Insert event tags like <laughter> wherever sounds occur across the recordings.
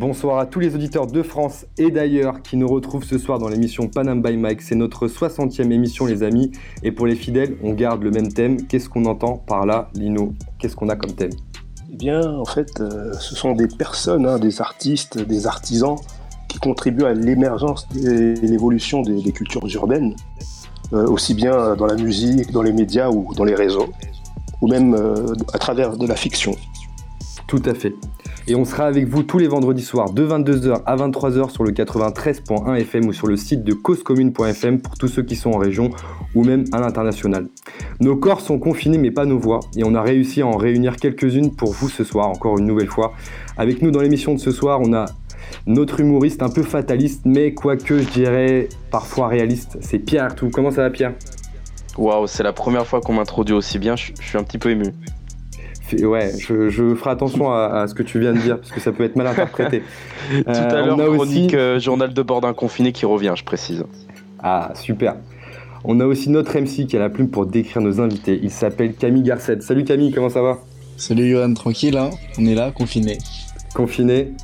Bonsoir à tous les auditeurs de France et d'ailleurs qui nous retrouvent ce soir dans l'émission Panam by Mike. C'est notre 60e émission les amis et pour les fidèles, on garde le même thème. Qu'est-ce qu'on entend par là, Lino? Qu'est-ce qu'on a comme thème? Eh bien, en fait, euh, ce sont des personnes, hein, des artistes, des artisans qui contribuent à l'émergence et l'évolution des, cultures urbaines, euh, aussi bien dans la musique, dans les médias ou dans les réseaux, ou même euh, à travers de la fiction. Tout à fait. Et on sera avec vous tous les vendredis soirs de 22h à 23h sur le 93.1 FM ou sur le site de causecommune.fm pour tous ceux qui sont en région ou même à l'international. Nos corps sont confinés mais pas nos voix et on a réussi à en réunir quelques-unes pour vous ce soir, encore une nouvelle fois. Avec nous dans l'émission de ce soir, on a notre humoriste un peu fataliste mais quoique je dirais parfois réaliste, c'est Pierre Artout. Comment ça va Pierre? Waouh, c'est la première fois qu'on m'introduit aussi bien, je suis un petit peu ému ouais, je, ferai attention à, ce que tu viens de dire parce que ça peut être mal interprété. <laughs> Tout à euh, l'heure, chronique aussi... Euh, journal de bord d'un confiné qui revient, je précise. Ah, super. On a aussi notre MC qui a la plume pour décrire nos invités. Il s'appelle Camille Garcette. Salut Camille, comment ça va? Salut Johan, tranquille, hein on est là, confiné. Confiné.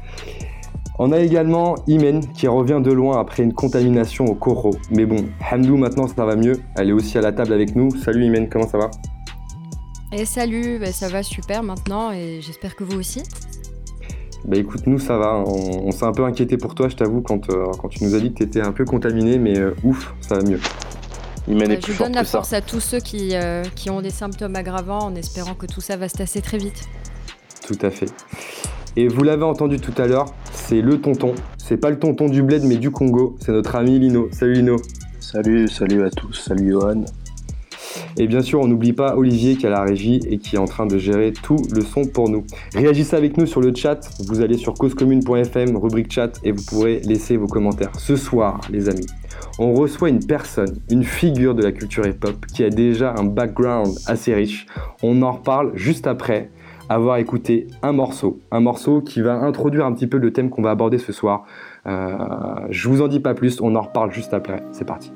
On a également Imen qui revient de loin après une contamination au coraux. Mais bon, Hamdou maintenant ça va mieux. Elle est aussi à la table avec nous. Salut Imen, comment ça va? Et salut, bah, ça va super maintenant et j'espère que vous aussi. Bah écoute, nous ça va, on, s'est un peu inquiété pour toi, je t'avoue, quand, euh, quand tu nous as dit que tu étais un peu contaminé, mais euh, ouf, ça va mieux. Il bah, je donne la force à tous ceux qui, euh, qui ont des symptômes aggravants en espérant que tout ça va se tasser très vite. Tout à fait. Et vous l'avez entendu tout à l'heure, c'est le tonton. C'est pas le tonton du bled mais du Congo, c'est notre ami Lino. Salut Lino. Salut, salut à tous, salut Johan. Et bien sûr, on n'oublie pas Olivier qui a la régie et qui est en train de gérer tout le son pour nous. Réagissez avec nous sur le chat. Vous allez sur causecommune.fm, rubrique chat, et vous pourrez laisser vos commentaires. Ce soir, les amis, on reçoit une personne, une figure de la culture hip-hop qui a déjà un background assez riche. On en reparle juste après avoir écouté un morceau, un morceau qui va introduire un petit peu le thème qu'on va aborder ce soir. Euh, je vous en dis pas plus, on en reparle juste après. C'est parti.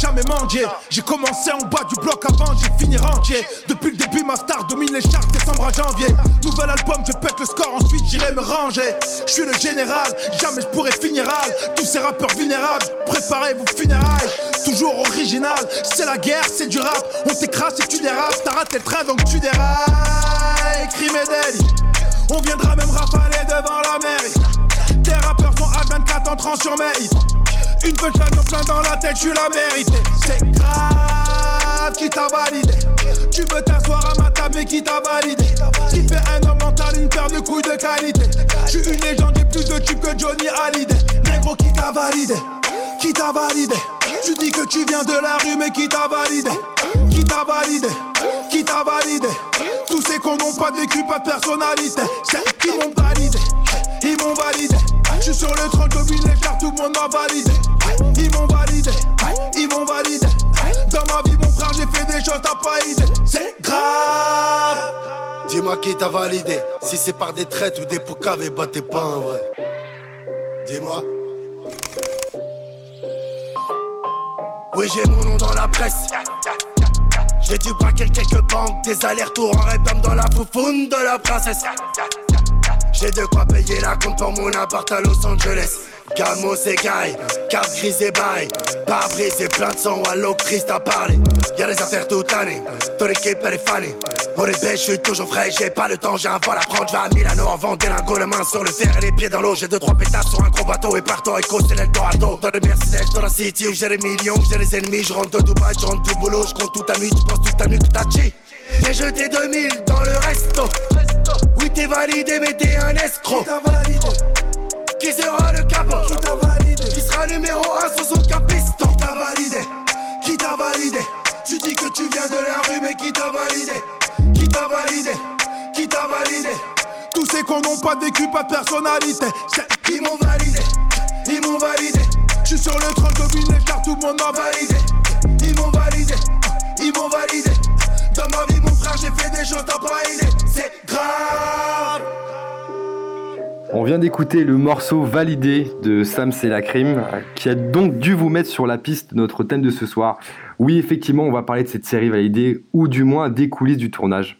Jamais mendié. J'ai commencé en bas du bloc avant, j'ai fini rentier. Depuis le début, ma star domine les charts décembre à janvier. Nouvel album, je pète le score, ensuite j'irai me ranger. Je suis le général, jamais je pourrai finir al. Tous ces rappeurs vulnérables, préparez vos funérailles. Toujours original, c'est la guerre, c'est du rap. On t'écrase si tu dérapes, t'as raté le train donc tu dérailles. Crime et On viendra même rafaler devant la mairie. Tes rappeurs sont à 24 entrant sur mes une punchline en plein dans la tête, tu la mérité. C'est grave qui t'a validé. Tu veux t'asseoir à ma table, mais qui t'a validé. Qui fait un homme mental, une paire de couilles de qualité. Je suis une légende, j'ai plus de tubes que Johnny Hallyday. Négro qui t'a validé. Qui t'a validé. Tu dis que tu viens de la rue, mais qui t'a validé? Qui t'a validé? Qui t'a validé? Tous ces cons n'ont pas de vécu, pas de personnalité. C'est qui m'ont validé. Ils m'ont validé. Je suis sur le trône, domine les cartes, tout le monde m'a validé. Ils m'ont validé, ils m'ont validé. Dans ma vie, mon frère, j'ai fait des choses, t'as pas idée. C'est grave. Dis-moi qui t'a validé. Si c'est par des traites ou des poucaves, bah t'es pas un vrai. Dis-moi. Oui, j'ai mon nom dans la presse. J'ai dû braquer quelques banques, des allers-retours en répète dans la foufoune de la princesse. J'ai de quoi payer la compte pour mon appart à Los Angeles. Gamo c'est gay, carte grise et bail. Pas brisé, plein de sang, allo Christ a parlé. Y'a les affaires toute l'année, ton équipe elle est fanée. Est bête, je suis toujours frais, j'ai pas le temps, j'ai un vol à prendre. J'vais à Milano en vente lingots, la main sur le fer et les pieds dans l'eau. J'ai deux trois pétards sur un gros bateau et partant et c'est l'Eldorado. Dans le Mercedes, dans la city où j'ai les millions, j'ai les ennemis. Je rentre de Dubaï, je rentre du boulot, je compte toute ta nuit, tu penses toute ta nuit que t'as J'ai jeté 2000 dans le resto. T'es validé, mais t'es un escroc. Qui t'a validé Qui sera le capot Qui t'a validé Qui sera numéro 1 sur son capiston Qui t'a validé Qui t'a validé Tu dis que tu viens de la rue, mais qui t'a validé Qui t'a validé Qui t'a validé Tous ces cons n'ont pas vécu, pas de personnalité. Ils m'ont validé, ils m'ont validé. Je suis sur le train de car tout le monde m'a validé. Ils m'ont validé, ils m'ont validé. Dans ma vie, On vient d'écouter le morceau validé de Sam C'est la crime, qui a donc dû vous mettre sur la piste de notre thème de ce soir. Oui, effectivement, on va parler de cette série validée, ou du moins des coulisses du tournage.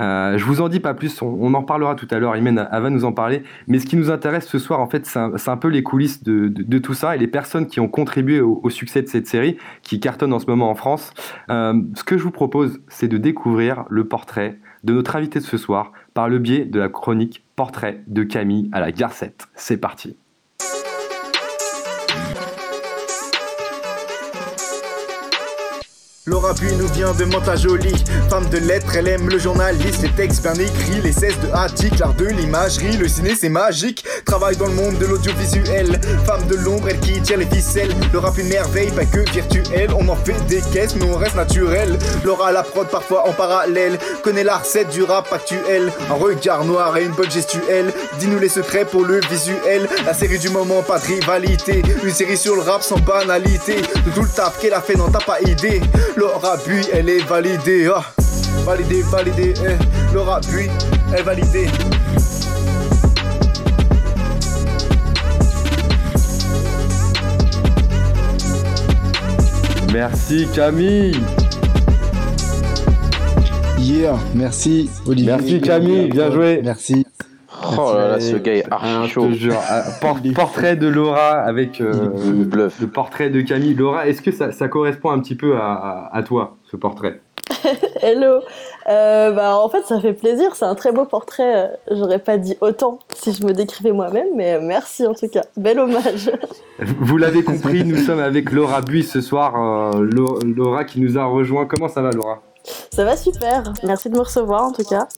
Euh, je vous en dis pas plus, on, en reparlera tout à l'heure, Imen va nous en parler. Mais ce qui nous intéresse ce soir, en fait, c'est un, peu les coulisses de, tout ça et les personnes qui ont contribué au, succès de cette série, qui cartonne en ce moment en France. Euh, ce que je vous propose, c'est de découvrir le portrait de notre invité de ce soir par le biais de la chronique Portrait de Camille à la Garcette. C'est parti. Laura Bui nous vient de Jolie Femme de lettres, elle aime le journaliste, les textes bien écrits, les cesses de Attic, l'art de l'imagerie, le ciné c'est magique. Travaille dans le monde de l'audiovisuel. Femme de l'ombre, elle qui tire les ficelles. Le rap une merveille, pas que virtuel. On en fait des caisses, mais on reste naturel. Laura la prod parfois en parallèle. Connaît la recette du rap actuel. Un regard noir et une bonne gestuelle. Dis-nous les secrets pour le visuel. La série du moment, pas de rivalité. Une série sur le rap sans banalité. De tout le taf qu'elle a fait, non t'as pas idée. Laura Bui, elle est validée. Oh. Validée, validée, eh. Laura Bui, elle est validée. Merci Camille. Yeah, merci Olivier. Merci Camille, bien joué. Merci. Oh là là, ce gars est archi chaud. <laughs> portrait de Laura avec euh, le portrait de Camille. Laura, est-ce que ça, correspond un petit peu à, toi, ce portrait? <laughs> Hello. Euh, bah, en fait, ça fait plaisir. C'est un très beau portrait. Euh, j'aurais pas dit autant si je me décrivais moi-même, mais merci en tout cas. Bel hommage. <laughs> Vous l'avez compris, nous sommes avec Laura Bui ce soir. Laura qui nous a rejoint. Comment ça va, Laura? Ça va super. Merci de me recevoir en tout cas.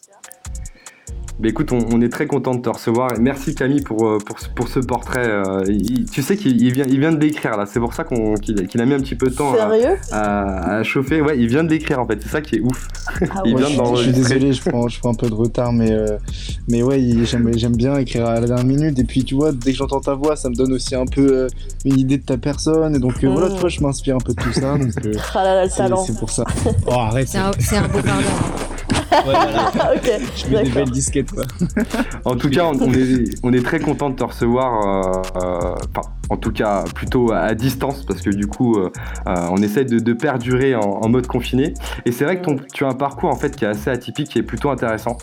Bah, écoute, on, est très content de te recevoir. merci Camille pour, euh, pour, pour ce portrait. Euh, tu sais qu'il vient, il vient de l'écrire là. C'est pour ça qu'il a mis un petit peu de temps à, chauffer. Ouais, il vient de l'écrire en fait. C'est ça qui est ouf. Ah il vient je, je, suis désolé, je prends, je prends un peu de retard, mais, euh, mais ouais, j'aime bien écrire à la dernière minute. Et puis tu vois, dès que j'entends ta voix, ça me donne aussi un peu une idée de ta personne. Et donc voilà, tu vois, je m'inspire un peu de tout ça. Donc, ah C'est pour ça. Oh, arrête. C'est un, un beau pardon. <laughs> Je mets des belles disquettes, quoi. <laughs> en tout cas, on, est, on est très content de te recevoir. Euh, en tout cas, plutôt à, distance, parce que du coup, euh, euh, on essaie de, perdurer en, mode confiné. Et c'est vrai que tu as un parcours en fait qui est assez atypique, qui est plutôt intéressant.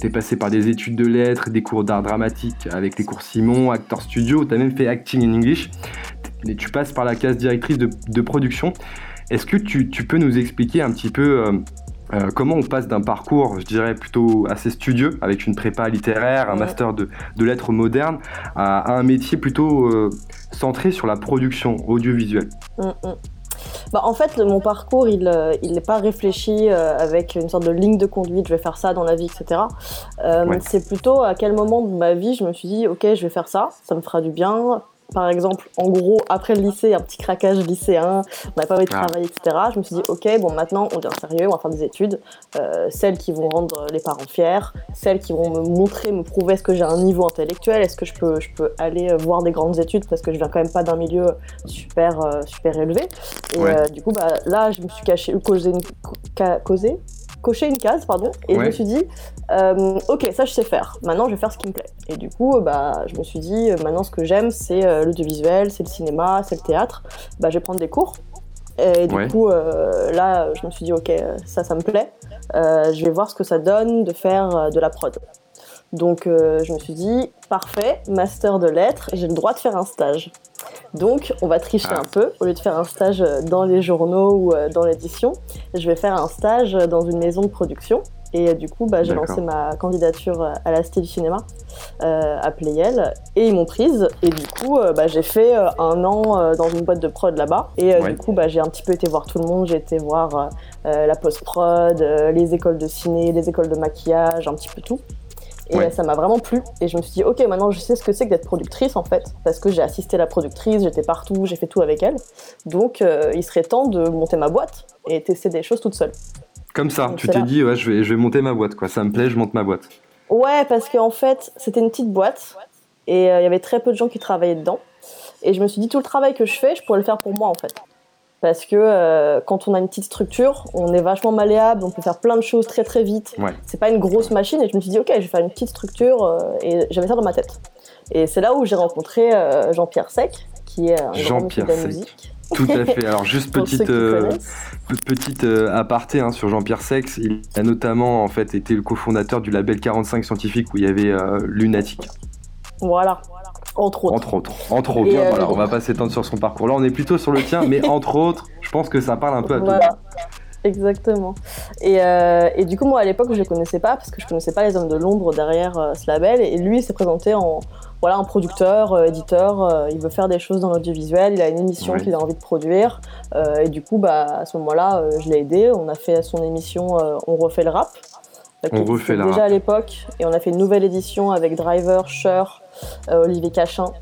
tu es passé par des études de lettres, des cours d'art dramatique avec les cours Simon, Actor Studio. Tu as même fait acting in English. Et tu passes par la case directrice de, production. Est-ce que tu, tu, peux nous expliquer un petit peu euh, comment on passe d'un parcours, je dirais, plutôt assez studieux, avec une prépa littéraire, un master de, lettres modernes, à, un métier plutôt euh, centré sur la production audiovisuelle? Mm, mm. Bah, en fait, mon parcours, il n'est euh, pas réfléchi avec une sorte de ligne de conduite, je vais faire ça dans la vie, etc. C'est plutôt à quel moment de ma vie je me suis dit, ok, je vais faire ça, ça me fera du bien, par exemple, en gros, après le lycée, un petit craquage lycéen, on n'a pas envie de ah. travailler, etc. Je me suis dit, ok, bon, maintenant, on devient sérieux, on va faire des études, euh, celles qui vont rendre les parents fiers, celles qui vont me montrer, me prouver est-ce que j'ai un niveau intellectuel, est-ce que je peux, je peux aller euh, voir des grandes études parce que je viens quand même pas d'un milieu super, euh, super élevé. Et du coup, bah, là, je me suis caché, causé, causé coché une case, pardon, et je me suis dit, euh, ok, ça je sais faire. Maintenant, je vais faire ce qui me plaît. Et du coup, bah, je me suis dit, euh, maintenant, ce que j'aime, c'est euh, l'audiovisuel, c'est le cinéma, c'est le théâtre. Bah, je vais prendre des cours. Et du coup, là, je me suis dit, ok, ça, ça me plaît. je vais voir ce que ça donne de faire de la prod. Donc euh, je me suis dit, parfait, master de lettres, j'ai le droit de faire un stage. Donc on va tricher un peu, au lieu de faire un stage dans les journaux ou euh, dans l'édition, je vais faire un stage dans une maison de production. Et euh, du coup, bah, j'ai lancé ma candidature à la Cité du Cinéma à Playel et ils m'ont prise. Et du coup, bah, j'ai fait un an dans une boîte de prod là-bas. Et du coup, bah, j'ai un petit peu été voir tout le monde. J'ai été voir la post-prod, les écoles de ciné, les écoles de maquillage, un petit peu tout. Et ça m'a vraiment plu. Et je me suis dit, ok, maintenant je sais ce que c'est que d'être productrice en fait, parce que j'ai assisté la productrice, j'étais partout, j'ai fait tout avec elle. Donc euh, il serait temps de monter ma boîte et tester des choses toute seule. Comme ça, tu t'es dit, ouais, je vais, je vais monter ma boîte, quoi. Ça me plaît, je monte ma boîte. Ouais, parce qu'en fait, c'était une petite boîte et euh, il y avait très peu de gens qui travaillaient dedans. Et je me suis dit, tout le travail que je fais, je pourrais le faire pour moi en fait parce que euh, quand on a une petite structure, on est vachement malléable, on peut faire plein de choses très très vite. Ouais. C'est pas une grosse machine et je me suis dit ok, je vais faire une petite structure euh, et j'avais ça dans ma tête. Et c'est là où j'ai rencontré euh, Jean-Pierre Sec, qui est un Jean-Pierre de la musique. Tout à <laughs> fait. Alors juste petite petite aparté hein, sur Jean-Pierre Sex, il a notamment en fait été le cofondateur du label 45 scientifique où il y avait Lunatic. Voilà. Entre autres. Entre autres. Entre autres. Euh, voilà, on va pas s'étendre sur son parcours. Là, on est plutôt sur le tien, mais <laughs> entre autres, je pense que ça parle un peu à voilà. Exactement. Et, euh, et, du coup, moi, à l'époque, je ne connaissais pas parce que je connaissais pas les hommes de l'ombre derrière euh, ce label. Et lui, il s'est présenté en voilà, un producteur, éditeur. il veut faire des choses dans l'audiovisuel. Il a une émission qu'il a envie de produire. et du coup, bah, à ce moment-là, je l'ai aidé. On a fait son émission On refait le rap. On refait le Déjà à l'époque. Et on a fait une nouvelle édition avec Driver, euh, Olivier Cachin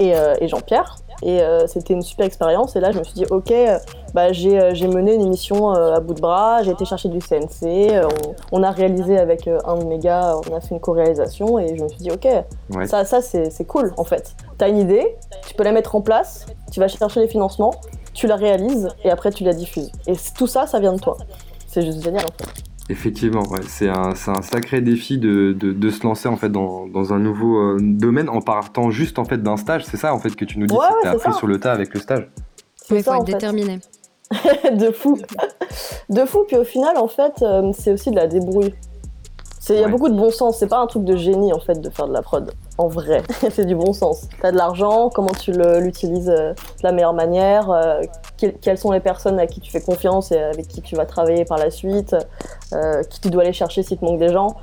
et, euh, Jean-Pierre. Et euh, c'était une super expérience. Et là, je me suis dit, ok, bah, j'ai mené une émission à bout de bras, j'ai été chercher du CNC, on, a réalisé avec un de mes gars, on a fait une co-réalisation. Et je me suis dit, ok, ça, ça c'est cool en fait. Tu as une idée, tu peux la mettre en place, tu vas chercher les financements, tu la réalises et après tu la diffuses. Et tout ça, ça vient de toi. C'est juste génial en fait. Effectivement, c'est un, sacré défi de, se lancer en fait dans, un nouveau euh, domaine en partant juste en fait d'un stage. C'est ça en fait que tu nous dis, que tu as appris sur le tas avec le stage. Il faut être déterminé. <laughs> de fou, de fou. Puis au final, en fait, euh, c'est aussi de la débrouille. Il y a beaucoup de bon sens. C'est pas un truc de génie en fait de faire de la prod. En vrai, <laughs> c'est du bon sens. T'as de l'argent, comment tu l'utilises euh, de la meilleure manière, euh, quelles sont les personnes à qui tu fais confiance et avec qui tu vas travailler par la suite, euh, qui tu dois aller chercher si te manque des gens.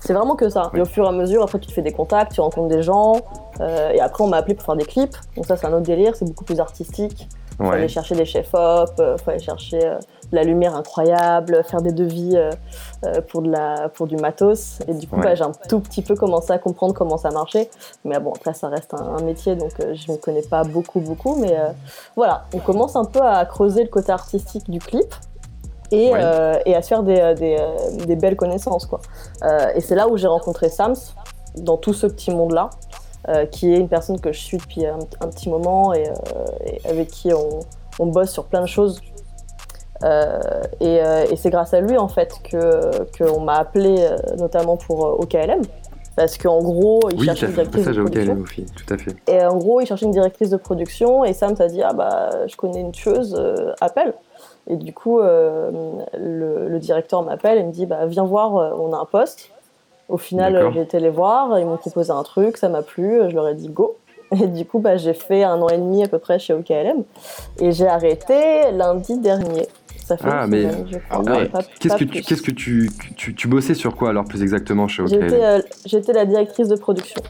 C'est vraiment que ça. Et au fur et à mesure, après tu te fais des contacts, tu rencontres des gens. et après on m'a appelé pour faire des clips. Donc ça c'est un autre délire, c'est beaucoup plus artistique. Il faut aller chercher des chefs-op, faut aller chercher la lumière incroyable, faire des devis euh, euh, pour, de la, pour du matos. Et du coup, bah, j'ai un tout petit peu commencé à comprendre comment ça marchait. Mais bon, après, ça reste un, métier, donc euh, je ne connais pas beaucoup, beaucoup. Mais voilà, on commence un peu à creuser le côté artistique du clip. Et, et à se faire des, des, des belles connaissances. Quoi. et c'est là où j'ai rencontré Sams, dans tout ce petit monde-là, qui est une personne que je suis depuis un, petit moment et, et avec qui on, on, bosse sur plein de choses euh, euh, et, c'est grâce à lui en fait que qu'on m'a appelé euh, notamment pour OKLM parce qu'en gros, il cherchait une directrice de production. tout à fait. Et en gros, il cherchait une directrice de production et Sam t'a dit ah bah je connais une chose, appelle. Et du coup, le, directeur m'appelle et me dit bah viens voir, on a un poste. Au final, j'ai été les voir, ils m'ont proposé un truc, ça m'a plu, je leur ai dit go. Et du coup, bah, j'ai fait un an et demi à peu près chez OKLM et j'ai arrêté lundi dernier ah, mais qu'est-ce que, tu, qu'est-ce que tu, tu, bossais sur quoi alors plus exactement chez OKLM euh, J'étais la directrice de production.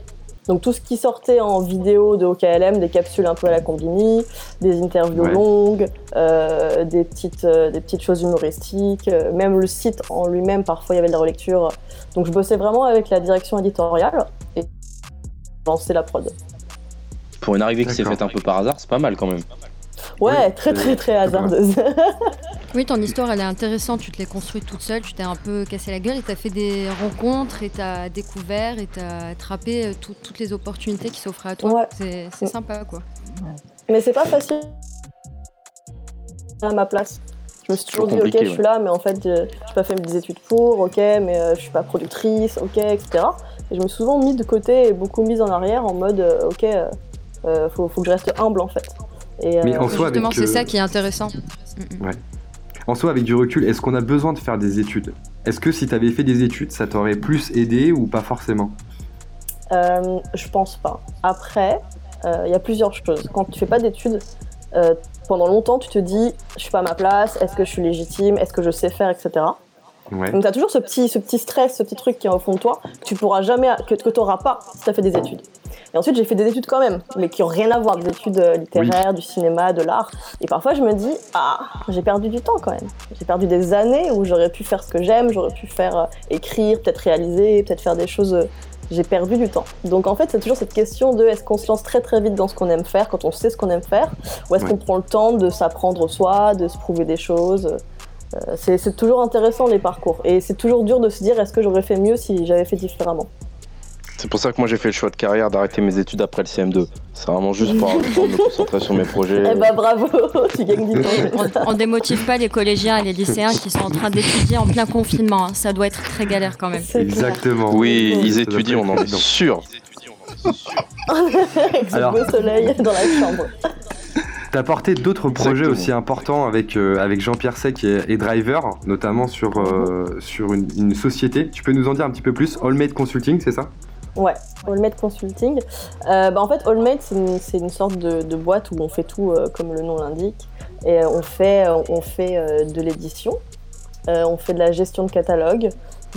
Donc tout ce qui sortait en vidéo de OKLM, des capsules un peu à la combini, des interviews longues, euh, des, petites, euh, des petites choses humoristiques, même le site en lui-même, parfois il y avait de la relecture. Donc je bossais vraiment avec la direction éditoriale et lancer la prod. Pour une arrivée qui s'est faite un peu par hasard, c'est pas mal quand même. Ouais, très très très hasardeuse. <laughs> oui, ton histoire elle est intéressante, tu te l'es construite toute seule, tu t'es un peu cassé la gueule et t'as fait des rencontres et t'as découvert et t'as attrapé euh, toutes les opportunités qui s'offraient à toi. C'est sympa quoi. Mais c'est pas facile à ma place. Je me suis toujours dit, ok, je suis là, mais en fait, je n'ai pas fait mes études pour, ok, mais euh, je suis pas productrice, ok, etc. Et je me suis souvent mis de côté et beaucoup mise en arrière en mode, euh, ok, faut, faut que je reste humble en fait. Mais en euh, soi, justement, c'est ça qui est intéressant. Ouais. En soi, avec du recul, est-ce qu'on a besoin de faire des études? Est-ce que si tu avais fait des études, ça t'aurait plus aidé ou pas forcément? Euh, Je pense pas. Après, euh, il y a plusieurs choses. Quand tu fais pas d'études, pendant longtemps, tu te dis, je suis pas à ma place, est-ce que je suis légitime, est-ce que je sais faire, etc. Donc tu as toujours ce petit, ce petit stress, ce petit truc qui est au fond de toi, que tu pourras jamais, que, que tu n'auras pas si tu as fait des études. Et ensuite, j'ai fait des études quand même, mais qui n'ont rien à voir, des études euh, littéraires, du cinéma, de l'art. Et parfois, je me dis, ah, j'ai perdu du temps quand même. J'ai perdu des années où j'aurais pu faire ce que j'aime, j'aurais pu faire euh, écrire, peut-être réaliser, peut-être faire des choses. Euh, j'ai perdu du temps. Donc en fait, c'est toujours cette question de est-ce qu'on se lance très très vite dans ce qu'on aime faire quand on sait ce qu'on aime faire, ou est-ce qu'on prend le temps de s'apprendre soi, de se prouver des choses. C'est toujours intéressant les parcours. Et c'est toujours dur de se dire est-ce que j'aurais fait mieux si j'avais fait différemment? C'est pour ça que moi j'ai fait le choix de carrière d'arrêter mes études après le CM2. C'est vraiment juste pour de me concentrer sur mes projets. Eh bah bravo, <laughs> tu gagnes du temps. On, démotive pas les collégiens et les lycéens qui sont en train d'étudier en plein confinement. Hein. Ça doit être très galère quand même. Exactement. Oui, ils étudient, on en est sûr. <laughs> Avec ce beau soleil dans la chambre. T'as porté d'autres projets aussi importants avec, euh, avec Jean-Pierre Sec et, Driver, notamment sur, euh, sur une, une, société. Tu peux nous en dire un petit peu plus? Allmade Consulting, c'est ça? Ouais, Allmade Consulting. Euh, bah en fait, Allmade, c'est une, sorte de, boîte où on fait tout euh, comme le nom l'indique. Et on fait, on fait de l'édition, on fait de la gestion de catalogue.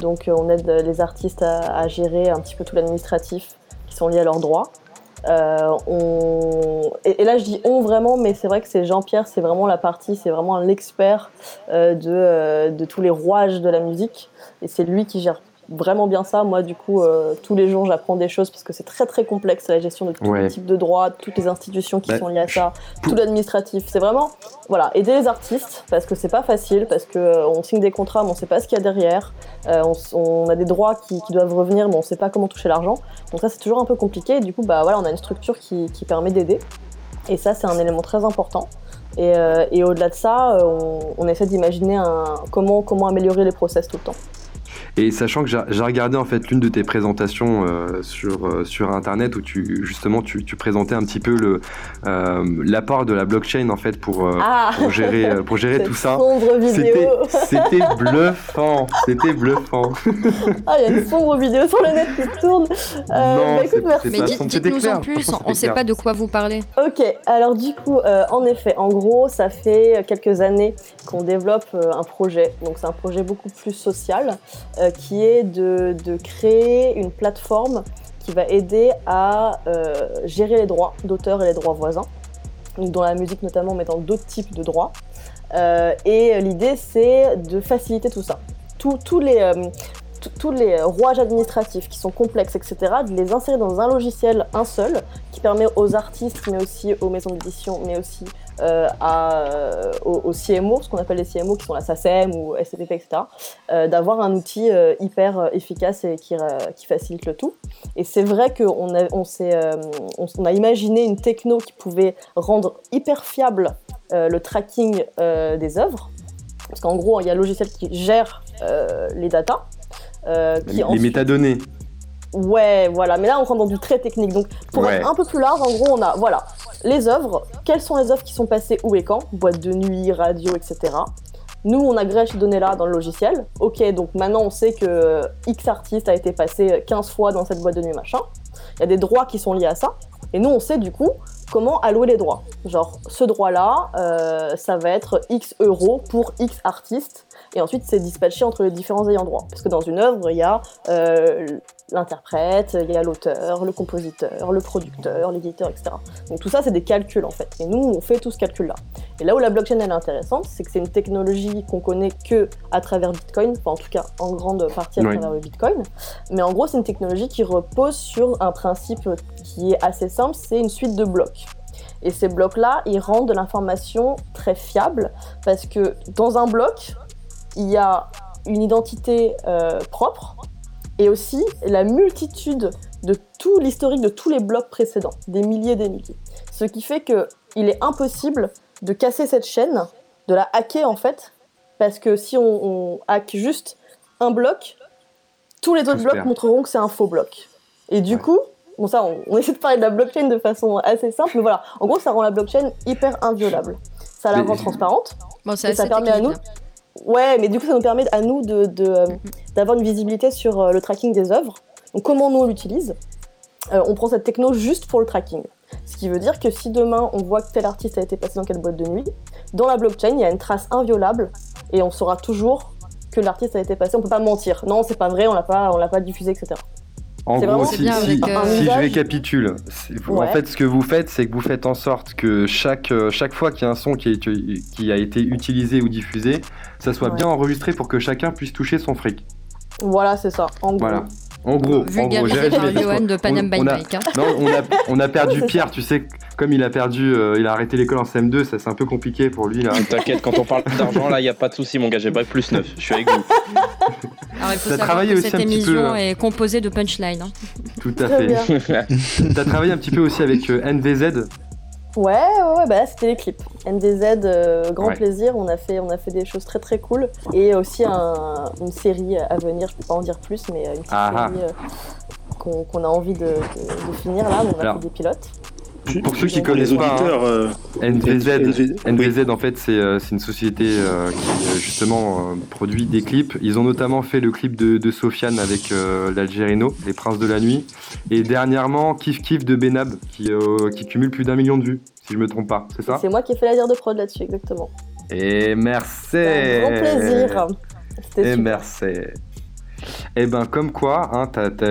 Donc on aide les artistes à, gérer un petit peu tout l'administratif qui sont liés à leurs droits. On... et, là je dis on vraiment, mais c'est vrai que c'est Jean-Pierre, c'est vraiment la partie, c'est vraiment l'expert de, de tous les rouages de la musique. Et c'est lui qui gère vraiment bien ça. Moi, du coup, euh, tous les jours, j'apprends des choses parce que c'est très très complexe la gestion de tous les types de droits, toutes les institutions qui bah, sont liées à ça, tout l'administratif. C'est vraiment, voilà, aider les artistes parce que c'est pas facile, parce que euh, on signe des contrats, mais on sait pas ce qu'il y a derrière. Euh, on, a des droits qui, doivent revenir, mais on sait pas comment toucher l'argent. Donc ça, c'est toujours un peu compliqué. Et du coup, bah voilà, on a une structure qui, permet d'aider. Et ça, c'est un élément très important. Et, au-delà de ça, on, on essaie d'imaginer comment, comment améliorer les process tout le temps. Et sachant que j'ai regardé en fait l'une de tes présentations euh, sur, euh, sur internet où tu justement tu, tu présentais un petit peu le euh, l'apport de la blockchain en fait pour, ah pour gérer pour gérer <laughs> tout ça. C'était bluffant, c'était bluffant. <laughs> ah il y a une sombre vidéo sur le net qui tourne. non, bah, écoute, merci. Mais dites-nous en plus, <laughs> on ne sait pas de quoi vous parlez. Ok, alors du coup en effet, en gros ça fait quelques années qu'on développe un projet, donc c'est un projet beaucoup plus social. Euh, qui est de, créer une plateforme qui va aider à euh, gérer les droits d'auteur et les droits voisins, donc dans la musique notamment, mais dans d'autres types de droits. Euh, et l'idée, c'est de faciliter tout ça. Tous les, tous les rouages administratifs qui sont complexes, etc., de les insérer dans un logiciel, un seul, qui permet aux artistes, mais aussi aux maisons d'édition, mais aussi euh, à, euh, aux, CMO, ce qu'on appelle les CMO, qui sont la SACEM ou SCPP, etc., euh, d'avoir un outil hyper efficace et qui, qui, facilite le tout. Et c'est vrai qu'on a, on, on, a imaginé une techno qui pouvait rendre hyper fiable le tracking des œuvres. Parce qu'en gros, il y a un logiciel qui gère les datas. qui les métadonnées. Ouais, voilà. Mais là, on rentre dans du très technique. Donc, pour être un peu plus large, en gros, on a, voilà, les œuvres. Quelles sont les œuvres qui sont passées où et quand? Boîte de nuit, radio, etc. Nous, on agrège ces données-là dans le logiciel. Ok, donc maintenant, on sait que X artiste a été passé 15 fois dans cette boîte de nuit, machin. Il y a des droits qui sont liés à ça. Et nous, on sait du coup comment allouer les droits. Genre, ce droit-là, euh, ça va être X euros pour X artistes et ensuite c'est dispatché entre les différents ayants droit. Parce que dans une œuvre, il y a euh, l'interprète, il y a l'auteur, le compositeur, le producteur, l'éditeur, etc. Donc tout ça, c'est des calculs en fait. Et nous, on fait tout ce calcul-là. Et là où la blockchain elle est intéressante, c'est que c'est une technologie qu'on connaît que à travers Bitcoin, enfin en tout cas en grande partie à travers le Bitcoin. Mais en gros, c'est une technologie qui repose sur un principe qui est assez simple, c'est une suite de blocs. Et ces blocs-là, ils rendent l'information très fiable parce que dans un bloc, il y a une identité euh, propre et aussi la multitude de tout l'historique de tous les blocs précédents, des milliers et des milliers. Ce qui fait qu'il est impossible de casser cette chaîne, de la hacker en fait, parce que si on, hack juste un bloc, tous les autres blocs montreront que c'est un faux bloc. Et du coup, bon ça, on, <laughs> essaie de parler de la blockchain de façon assez simple, mais voilà, en gros, ça rend la blockchain hyper inviolable. Ça la rend transparente, et ça permet à nous Ouais, mais du coup, ça nous permet à nous d'avoir de, euh, d'avoir une visibilité sur euh, le tracking des œuvres. Donc, comment nous on l'utilise? Euh, On prend cette techno juste pour le tracking. Ce qui veut dire que si demain on voit que tel artiste a été passé dans quelle boîte de nuit, dans la blockchain, il y a une trace inviolable et on saura toujours que l'artiste a été passé. On peut pas mentir. Non, c'est pas vrai, on l'a pas, on l'a pas diffusé, etc. En gros, si, je récapitule, en fait, ce que vous faites, c'est que vous faites en sorte que chaque, euh, chaque fois qu'il y a un son qui, qui, a été utilisé ou diffusé, ça soit bien enregistré pour que chacun puisse toucher son fric. Voilà, c'est ça. En voilà. En gros, en gros de Panam on, a, hein. non, on, a, perdu <laughs> Pierre, tu sais, comme il a perdu, euh, il a arrêté l'école en CM2, ça c'est un peu compliqué pour lui. <laughs> T'inquiète, quand on parle d'argent, là, il n'y a pas de souci, mon gars, j'ai pas plus neuf, je suis avec vous. <laughs> Alors, il faut savoir que cette émission hein. est composée de punchlines. Hein. Tout à fait. T'as travaillé un petit peu aussi avec euh, NVZ Ouais, ouais, bah là c'était les clips. NDZ, euh, grand plaisir. On a fait, on a fait des choses très très cool et aussi une série à venir. Je peux pas en dire plus, mais une ah, ah. série euh, qu'on a envie de, finir là. On a fait des pilotes. Pour ceux qui connaissent pas, hein, euh, NVZ, NVZ, en fait c'est une société qui justement produit des clips. Ils ont notamment fait le clip de, Sofiane avec l'Algérino, Les Princes de la Nuit, et dernièrement Kif Kif de Benab qui, qui cumule plus d'un million de vues si je me trompe pas, c'est ça? C'est moi qui ai fait la dire de prod là-dessus, exactement. Et merci. Un grand plaisir. Et merci et eh ben comme quoi, hein,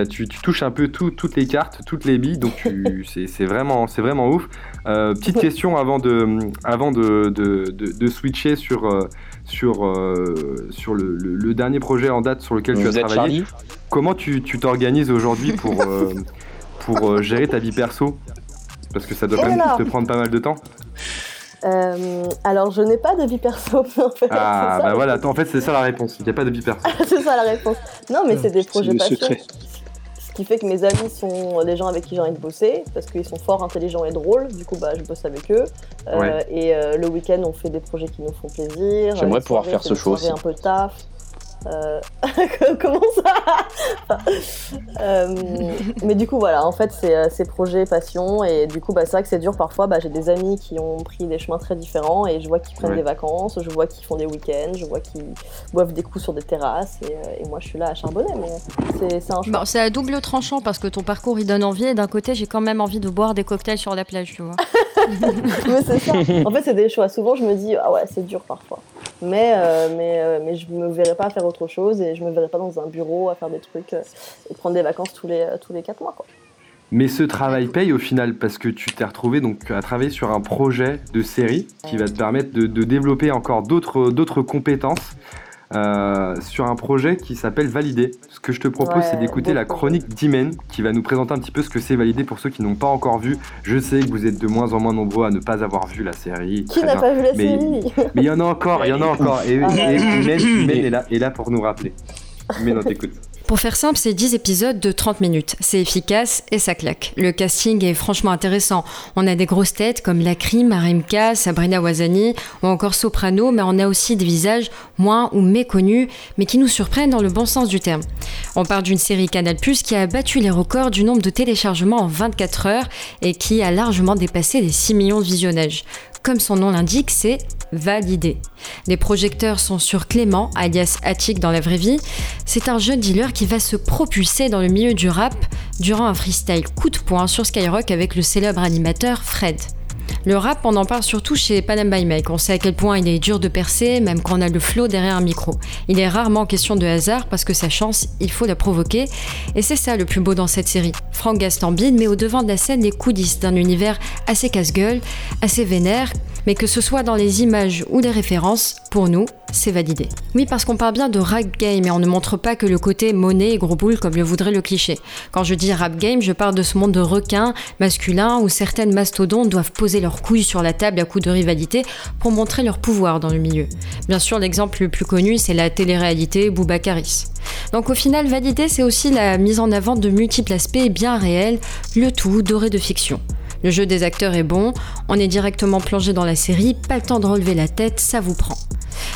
tu, touches un peu toutes les cartes, toutes les billes, donc <laughs> c'est vraiment, vraiment ouf. Euh, petite question avant de, avant de, de, switcher sur, euh, sur, euh, sur le, dernier projet en date sur lequel tu as travaillé. Comment tu t'organises aujourd'hui pour, <laughs> pour gérer ta vie perso? Parce que ça doit quand même te prendre pas mal de temps. Euh, alors, je n'ai pas de vie perso, <laughs> en fait. Ah, bah voilà, en fait, c'est ça la réponse. Il n'y a pas de vie perso. <laughs> c'est ça la réponse. Non, mais c'est des projets passion. Ce qui fait que mes amis sont des gens avec qui j'ai envie de bosser, parce qu'ils sont fort intelligents et drôles. Du coup, bah, je bosse avec eux. Euh, et euh, le week-end, on fait des projets qui nous font plaisir. J'aimerais pouvoir faire ce show aussi. un peu de taf. Euh, <laughs> comment ça <laughs> euh, Mais du coup, voilà, en fait, c'est euh, projets, passion, et du coup, bah, c'est vrai que c'est dur parfois. Bah, J'ai des amis qui ont pris des chemins très différents, et je vois qu'ils prennent des vacances, je vois qu'ils font des week-ends, je vois qu'ils boivent des coups sur des terrasses, et, moi, je suis là à charbonner, mais c'est un choix. c'est à double tranchant parce que ton parcours il donne envie, et d'un côté, j'ai quand même envie de boire des cocktails sur la plage, tu vois. <laughs> mais c'est ça. En fait, c'est des choix. Souvent, je me dis, ah ouais, c'est dur parfois. Mais, mais, mais je me verrais pas faire autre chose et je me verrais pas dans un bureau à faire des trucs euh, et prendre des vacances tous les, euh, tous les 4 mois. Quoi. Mais ce travail paye au final parce que tu t'es retrouvé donc à travailler sur un projet de série qui va te permettre de, de développer encore d'autres compétences. Euh, sur un projet qui s'appelle Valider. Ce que je te propose, c'est d'écouter la chronique d'Imen qui va nous présenter un petit peu ce que c'est Valider pour ceux qui n'ont pas encore vu. Je sais que vous êtes de moins en moins nombreux à ne pas avoir vu la série. Qui n'a pas vu la série <laughs> Mais il y en a encore, il y en a encore. Et, ah Imen, est, là, est là pour nous rappeler. <laughs> Imen, on t'écoute. Pour faire simple, c'est 10 épisodes de 30 minutes. C'est efficace et ça claque. Le casting est franchement intéressant. On a des grosses têtes comme Lakrim, Marimka, Sabrina Wazani ou encore Soprano, mais on a aussi des visages moins ou méconnus, mais qui nous surprennent dans le bon sens du terme. On parle d'une série Canal+, qui a battu les records du nombre de téléchargements en 24 heures et qui a largement dépassé les 6 millions de visionnages. Comme son nom l'indique, c'est validé. Les projecteurs sont sur Clément, alias Attic dans la vraie vie. C'est un jeune dealer qui va se propulser dans le milieu du rap durant un freestyle coup de poing sur Skyrock avec le célèbre animateur Fred. Le rap, on en parle surtout chez Panam by Mike. On sait à quel point il est dur de percer, même quand on a le flow derrière un micro. Il est rarement question de hasard parce que sa chance, il faut la provoquer. Et c'est ça le plus beau dans cette série. Franck Gastambide met au devant de la scène les coulisses d'un univers assez casse-gueule, assez vénère, mais que ce soit dans les images ou les références, pour nous, c'est validé. Oui, parce qu'on parle bien de rap game et on ne montre pas que le côté monnaie et gros boule comme le voudrait le cliché. Quand je dis rap game, je parle de ce monde de requins masculins où certaines mastodontes doivent poser leurs couilles sur la table à coup de rivalité pour montrer leur pouvoir dans le milieu. Bien sûr, l'exemple le plus connu, c'est la télé-réalité Boubacaris. Donc au final, validé, c'est aussi la mise en avant de multiples aspects bien réels, le tout doré de fiction. Le jeu des acteurs est bon, on est directement plongé dans la série, pas le temps de relever la tête, ça vous prend.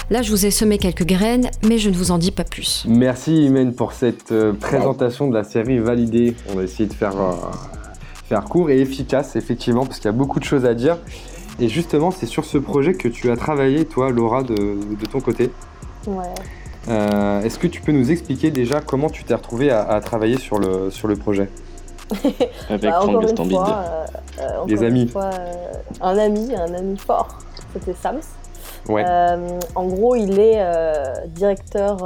Là, je vous ai semé quelques graines, mais je ne vous en dis pas plus. Merci Imen pour cette euh, présentation de la série validée. On va essayer de faire, euh, faire court et efficace, effectivement, parce qu'il y a beaucoup de choses à dire. Et justement, c'est sur ce projet que tu as travaillé, toi, Laura, de, ton côté. Ouais. Euh, est-ce que tu peux nous expliquer déjà comment tu t'es retrouvée à, travailler sur le, sur le projet? <laughs> Avec bah, encore une fois, Les amis. un ami, un ami fort, c'était Sams. en gros, il est directeur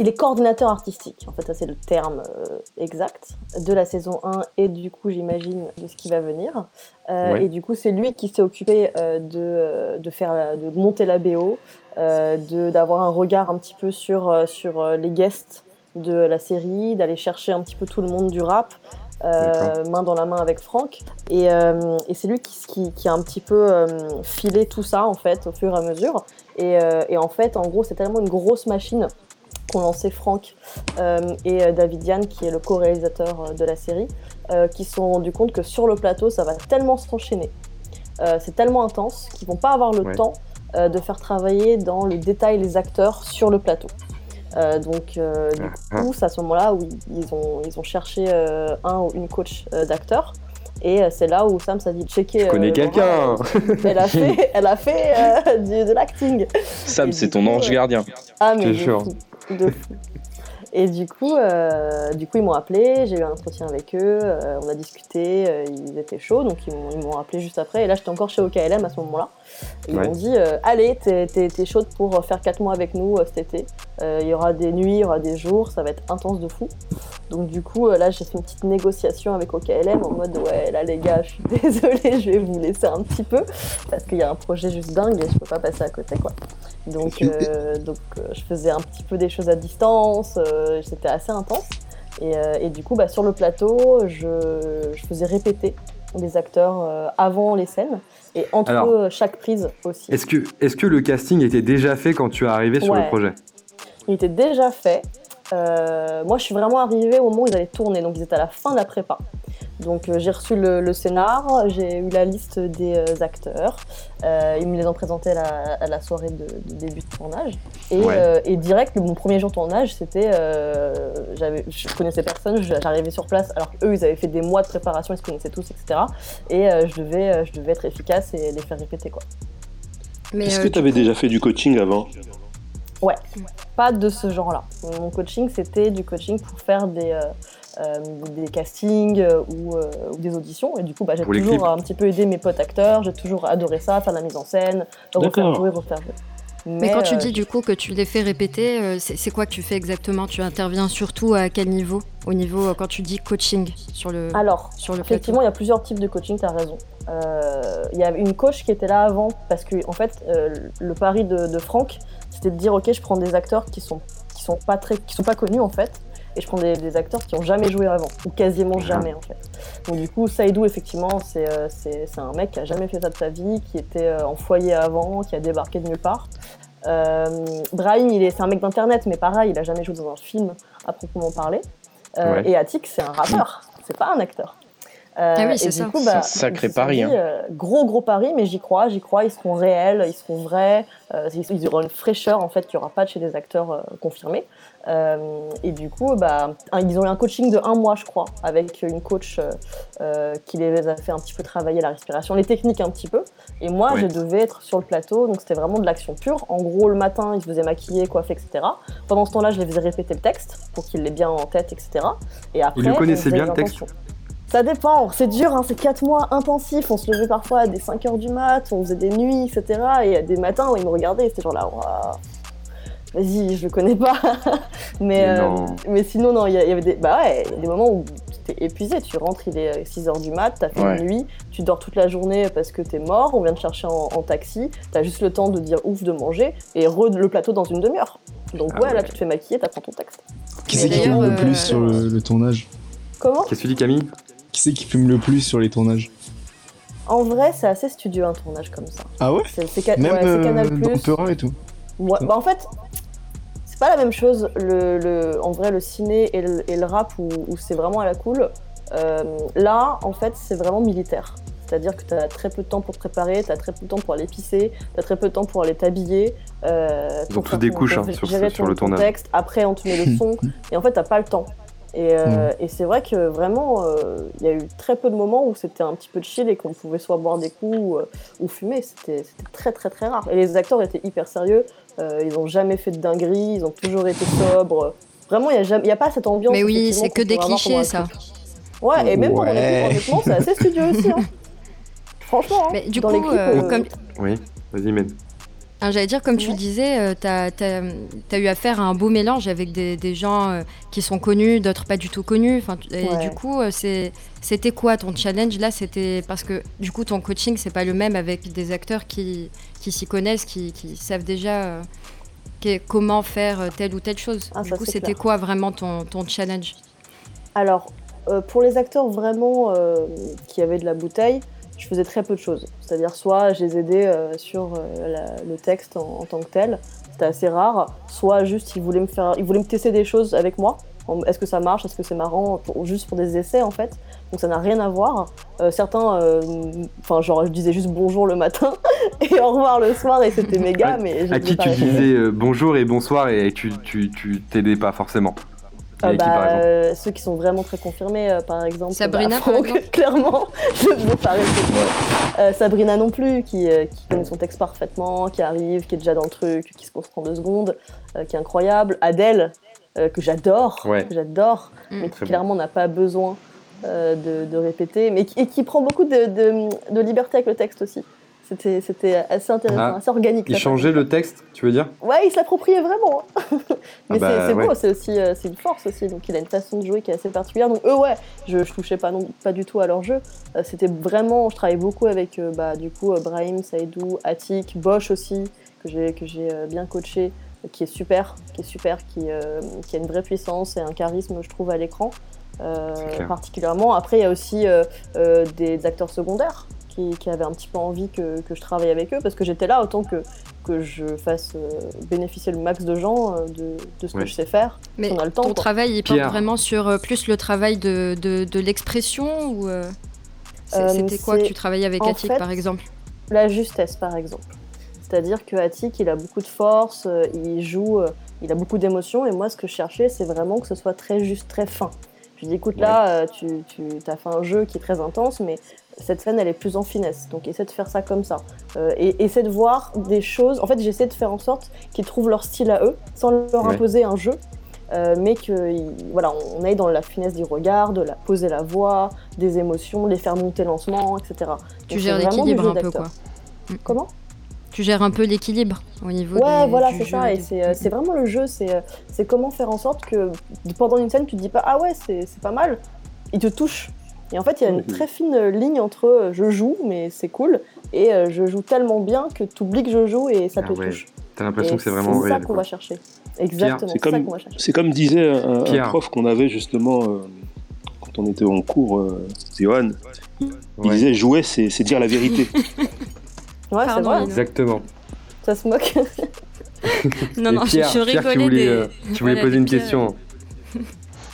il est coordinateur artistique, en fait, ça c'est le terme euh, exact, de la saison 1 et du coup, j'imagine, de ce qui va venir. Euh, et du coup, c'est lui qui s'est occupé euh, de, de, faire, de monter la BO, d'avoir un regard un petit peu sur, sur les guests de la série, d'aller chercher un petit peu tout le monde du rap. main dans la main avec Franck. Et, et c'est lui qui, qui, qui, a un petit peu filé tout ça, en fait, au fur et à mesure. Et, et en fait, en gros, c'est tellement une grosse machine qu'ont lancé Franck euh, et euh, David Yann, qui est le co-réalisateur euh, de la série, qui se sont rendus compte que sur le plateau, ça va tellement s'enchaîner, c'est tellement intense qu'ils vont pas avoir le temps de faire travailler dans le détail les acteurs sur le plateau. Donc, du ah, coup, c'est à ce moment-là où ils ont, ils ont cherché un ou une coach d'acteurs. Et c'est là où Sam s'est dit checker. Je connais quelqu'un Elle a <laughs> fait, elle a fait de l'acting. Sam, c'est ton ange gardien. Ah, mais. De Et du coup, euh, du coup ils m'ont appelé, j'ai eu un entretien avec eux, euh, on a discuté, euh, ils étaient chauds, donc ils m'ont appelé juste après. Et là, j'étais encore chez OKLM à ce moment-là. Ils m'ont dit Allez, t'es es, chaude pour faire 4 mois avec nous cet été. Il y aura des nuits, il y aura des jours, ça va être intense de fou. Donc, du coup, là, j'ai fait une petite négociation avec OKLM en mode Ouais, là, les gars, je suis <laughs> désolée, je vais vous laisser un petit peu parce qu'il y a un projet juste dingue et je peux pas passer à côté, quoi. Donc, donc je faisais un petit peu des choses à distance euh, c'était assez intense. Et, euh, du coup, bah, sur le plateau, je, faisais répéter les acteurs euh, avant les scènes et entre chaque prise aussi. Est-ce que, est que le casting était déjà fait quand tu es arrivé sur le projet? Il était déjà fait. moi, je suis vraiment arrivée au moment où ils allaient tourner, donc ils étaient à la fin de la prépa. Donc euh, j'ai reçu le, scénar, j'ai eu la liste des euh, acteurs, euh, ils me les ont présentés à la, soirée de, début de tournage. Et, direct, mon premier jour de tournage, c'était, je connaissais personne, j'arrivais sur place alors qu'eux ils avaient fait des mois de préparation, ils se connaissaient tous, etc. Et je, devais, je devais être efficace et les faire répéter quoi. Est-ce que tu avais déjà fait du coaching avant? Ouais, pas de ce genre-là. Mon coaching, c'était du coaching pour faire des, euh, des castings euh, euh, ou, des auditions. Et du coup, bah, j'ai toujours un petit peu aidé mes potes acteurs, j'ai toujours adoré ça, faire de la mise en scène, refaire jouer, refaire jouer. Mais, quand tu dis du coup que tu les fais répéter, c'est quoi que tu fais exactement? Tu interviens surtout à quel niveau? Au niveau quand tu dis coaching sur le Alors, sur le effectivement, il y a plusieurs types de coaching, tu as raison. Il y a une coach qui était là avant parce que en fait, le pari de, de Franck, c'était de dire ok, je prends des acteurs qui sont qui sont pas très qui sont pas connus en fait et je prends des, acteurs qui ont jamais joué avant, ou quasiment jamais en fait. Donc du coup, Saïdou, effectivement, euh, c'est un mec qui a jamais fait ça de sa vie, qui était euh, en foyer avant, qui a débarqué de nulle part. Euh, Brahim, c'est un mec d'internet, mais pareil, il a jamais joué dans un film à proprement parler. Et Attic, c'est un rappeur, c'est pas un acteur. Ah oui, c'est ça. Coup, bah, sacré pari. Hein. gros, gros pari, mais j'y crois, j'y crois, ils seront réels, ils seront vrais, ils auront une fraîcheur en fait qu'il n'y aura pas chez des acteurs confirmés. Euh, et du coup, bah, ils ont eu un coaching de un mois, je crois, avec une coach euh, euh, qui les a fait un petit peu travailler la respiration, les techniques un petit peu. Et moi, je devais être sur le plateau, donc c'était vraiment de l'action pure. En gros, le matin, ils se faisaient maquiller, coiffer, etc. Pendant ce temps-là, je les faisais répéter le texte pour qu'ils l'aient bien en tête, etc. Et après, ils le connaissaient bien le texte ça dépend, c'est dur, hein, c'est 4 mois intensifs, on se levait parfois à des 5 heures du mat, on faisait des nuits, etc. Et des matins où ils me regardaient, c'était genre là, vas-y, je le connais pas. <laughs> mais, euh, mais, sinon, non, il y, avait des, bah ouais, des moments où tu es épuisé. Tu rentres, il est 6h euh, du mat, tu as fait une nuit, tu dors toute la journée parce que tu es mort, on vient te chercher en, taxi, tu as juste le temps de dire ouf, de manger et re le plateau dans une demi-heure. Donc, ah ouais, là, tu te fais maquiller, tu apprends ton texte. Qui c'est qui le plus euh, sur le, tournage? Comment? Qu'est-ce que tu dis, Camille? Qui c'est qui fume le plus sur les tournages en vrai, c'est assez studieux un tournage comme ça. Ah ouais C'est Même ouais, Canal Dans et tout. Ouais, bah en fait, pas la même chose, le, en vrai, le ciné et le, rap où, c'est vraiment à la cool. Euh, là, en fait, c'est vraiment militaire. C'est-à-dire que tu as très peu de temps pour te préparer, tu as très peu de temps pour aller pisser, tu as très peu de temps pour aller t'habiller. Euh, Donc, tout découche hein, sur, sur, le tournage. Après, on te met le <laughs> son. et en fait, tu pas le temps. Euh, et, c'est vrai que vraiment, il y a eu très peu de moments où c'était un petit peu de chill et qu'on pouvait soit boire des coups ou, ou fumer. C'était très très très rare. Et les acteurs étaient hyper sérieux. Euh, ils n'ont jamais fait de dinguerie, ils ont toujours été sobres. Vraiment, il n'y a, a, pas cette ambiance. Mais oui, c'est que des clichés, ça. Ouais, et même pour mon équipe, honnêtement, c'est assez studieux aussi. Hein. Franchement, hein, mais du coup, euh, comme... Oui, vas-y, mène. Ah, j'allais dire, comme tu disais, tu as, as, eu affaire à un beau mélange avec des, des gens qui sont connus, d'autres pas du tout connus. Et du coup, c'était quoi ton challenge? Là C'était parce que du coup, ton coaching, c'est pas le même avec des acteurs qui, qui s'y connaissent, qui, qui, savent déjà comment faire telle ou telle chose. Ah, du coup, c'était quoi vraiment ton, ton challenge? Alors, pour les acteurs vraiment qui avaient de la bouteille, je faisais très peu de choses. C'est-à-dire soit je les aidais euh, sur euh, le texte en, tant que tel, c'était assez rare, soit juste ils voulaient me faire, ils voulaient me tester des choses avec moi. Est-ce que ça marche? Est-ce que c'est marrant? Juste pour des essais en fait. Donc ça n'a rien à voir. Euh, certains, enfin genre je disais juste bonjour le matin <laughs> et au revoir le soir et c'était méga. mais à qui tu disais bonjour et bonsoir et tu tu t'aidais pas forcément? Euh, bah, euh, ceux qui sont vraiment très confirmés, euh, par exemple. Sabrina, bah, <laughs> clairement, je ne veux pas rester. Sabrina non plus, qui, qui, connaît son texte parfaitement, qui arrive, qui est déjà dans le truc, qui se concentre en deux secondes, qui est incroyable. Adèle, que j'adore, que j'adore, mm. mais qui clairement n'a pas besoin de, de, répéter, mais qui, et qui prend beaucoup de, de, de liberté avec le texte aussi. C'était assez intéressant, ah, assez organique. Il changeait le texte, tu veux dire? Ouais, il se l'appropriait vraiment. <laughs> Mais ah bah, c'est beau, c'est aussi euh, c'est une force aussi. Donc il a une façon de jouer qui est assez particulière. Donc eux, ouais, je, je touchais pas, non, pas du tout à leur jeu. Euh, c'était vraiment, je travaillais beaucoup avec euh, bah, du coup Brahim, Saïdou, Attic, Bosch aussi, que j'ai bien coaché, qui est super, qui est super, qui, qui a une vraie puissance et un charisme, je trouve, à l'écran. particulièrement. Après, il y a aussi des acteurs secondaires qui, avaient un petit peu envie que, que je travaille avec eux parce que j'étais là autant que, que je fasse euh, bénéficier le max de gens euh, de, de, ce que je sais faire. Mais on a le temps, ton travail, il porte vraiment sur euh, plus le travail de, de, l'expression ou c'était quoi que tu travaillais avec Attic par exemple? La justesse par exemple. C'est-à-dire que Attic, il a beaucoup de force, il joue, il a beaucoup d'émotions et moi ce que je cherchais c'est vraiment que ce soit très juste, très fin. Je dis écoute là, tu, tu as fait un jeu qui est très intense mais cette scène elle est plus en finesse. Donc essaie de faire ça comme ça. Euh, et essaie de voir des choses. En fait, j'essaie de faire en sorte qu'ils trouvent leur style à eux, sans leur imposer un jeu. Euh, mais que voilà, on aille dans la finesse du regard, de la poser la voix, des émotions, les faire monter lentement, etc. Tu gères l'équilibre un peu quoi. Mm. Comment? Tu gères un peu l'équilibre au niveau ouais voilà c'est ça et euh, c'est vraiment le jeu c'est comment faire en sorte que pendant une scène tu te dis pas ah ouais c'est pas mal il te touche et en fait, il y a une très fine ligne entre euh, je joue, mais c'est cool, et euh, je joue tellement bien que tu oublies que je joue et ça te ah touche. T'as l'impression que c'est vraiment C'est ça qu'on va chercher. Exactement, c'est ça qu'on va chercher. C'est comme disait un, prof qu'on avait justement euh, quand on était en cours, Johan. Il disait jouer, c'est dire la vérité. <laughs> ouais, c'est vrai. Exactement. Ça se moque. non, non, je, rigolais. tu voulais poser une question.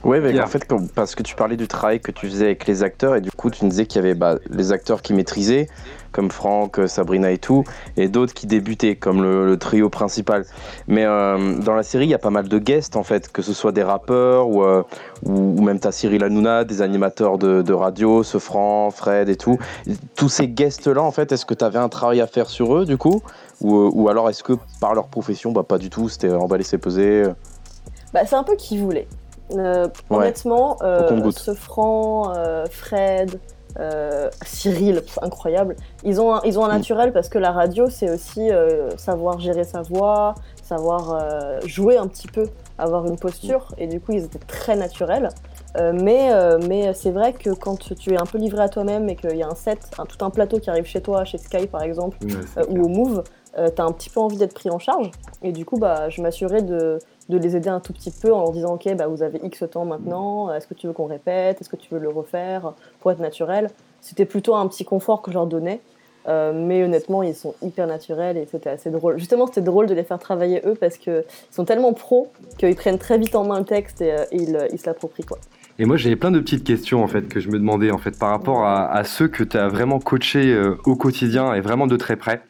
Oui, mais en fait, parce que tu parlais du travail que tu faisais avec les acteurs, et du coup, tu me disais qu'il y avait bah, les acteurs qui maîtrisaient, comme Franck, Sabrina et tout, et d'autres qui débutaient, comme le, trio principal. Mais euh, dans la série, il y a pas mal de guests, en fait, que ce soit des rappeurs, ou, euh, ou, même ta Cyril Hanouna, des animateurs de, radio, ce Franck, Fred et tout. Tous ces guests-là, en fait, est-ce que tu avais un travail à faire sur eux, du coup? Ou, ou alors est-ce que par leur profession, bah, pas du tout, c'était emballer, laisser peser bah, C'est un peu qui voulait. Euh, honnêtement, euh, ce franc, euh, Fred, Cyril, incroyable. Ils ont, un, ils ont un mm. naturel parce que la radio, c'est aussi savoir gérer sa voix, savoir jouer un petit peu, avoir une posture. Et du coup, ils étaient très naturels. mais mais c'est vrai que quand tu es un peu livré à toi-même et qu'il y a un set, un, tout un plateau qui arrive chez toi, chez Sky par exemple, ou au Move, tu as un petit peu envie d'être pris en charge. Et du coup, bah, je m'assurais de, de les aider un tout petit peu en leur disant ok bah vous avez X temps maintenant, est-ce que tu veux qu'on répète, est-ce que tu veux le refaire pour être naturel? C'était plutôt un petit confort que je leur donnais, euh, mais honnêtement ils sont hyper naturels et c'était assez drôle. Justement c'était drôle de les faire travailler eux parce qu'ils sont tellement pros qu'ils prennent très vite en main le texte et, euh, ils, ils se l'approprient quoi. Et moi, j'avais plein de petites questions en fait que je me demandais en fait par rapport à, ceux que tu as vraiment coachés euh, au quotidien et vraiment de très près.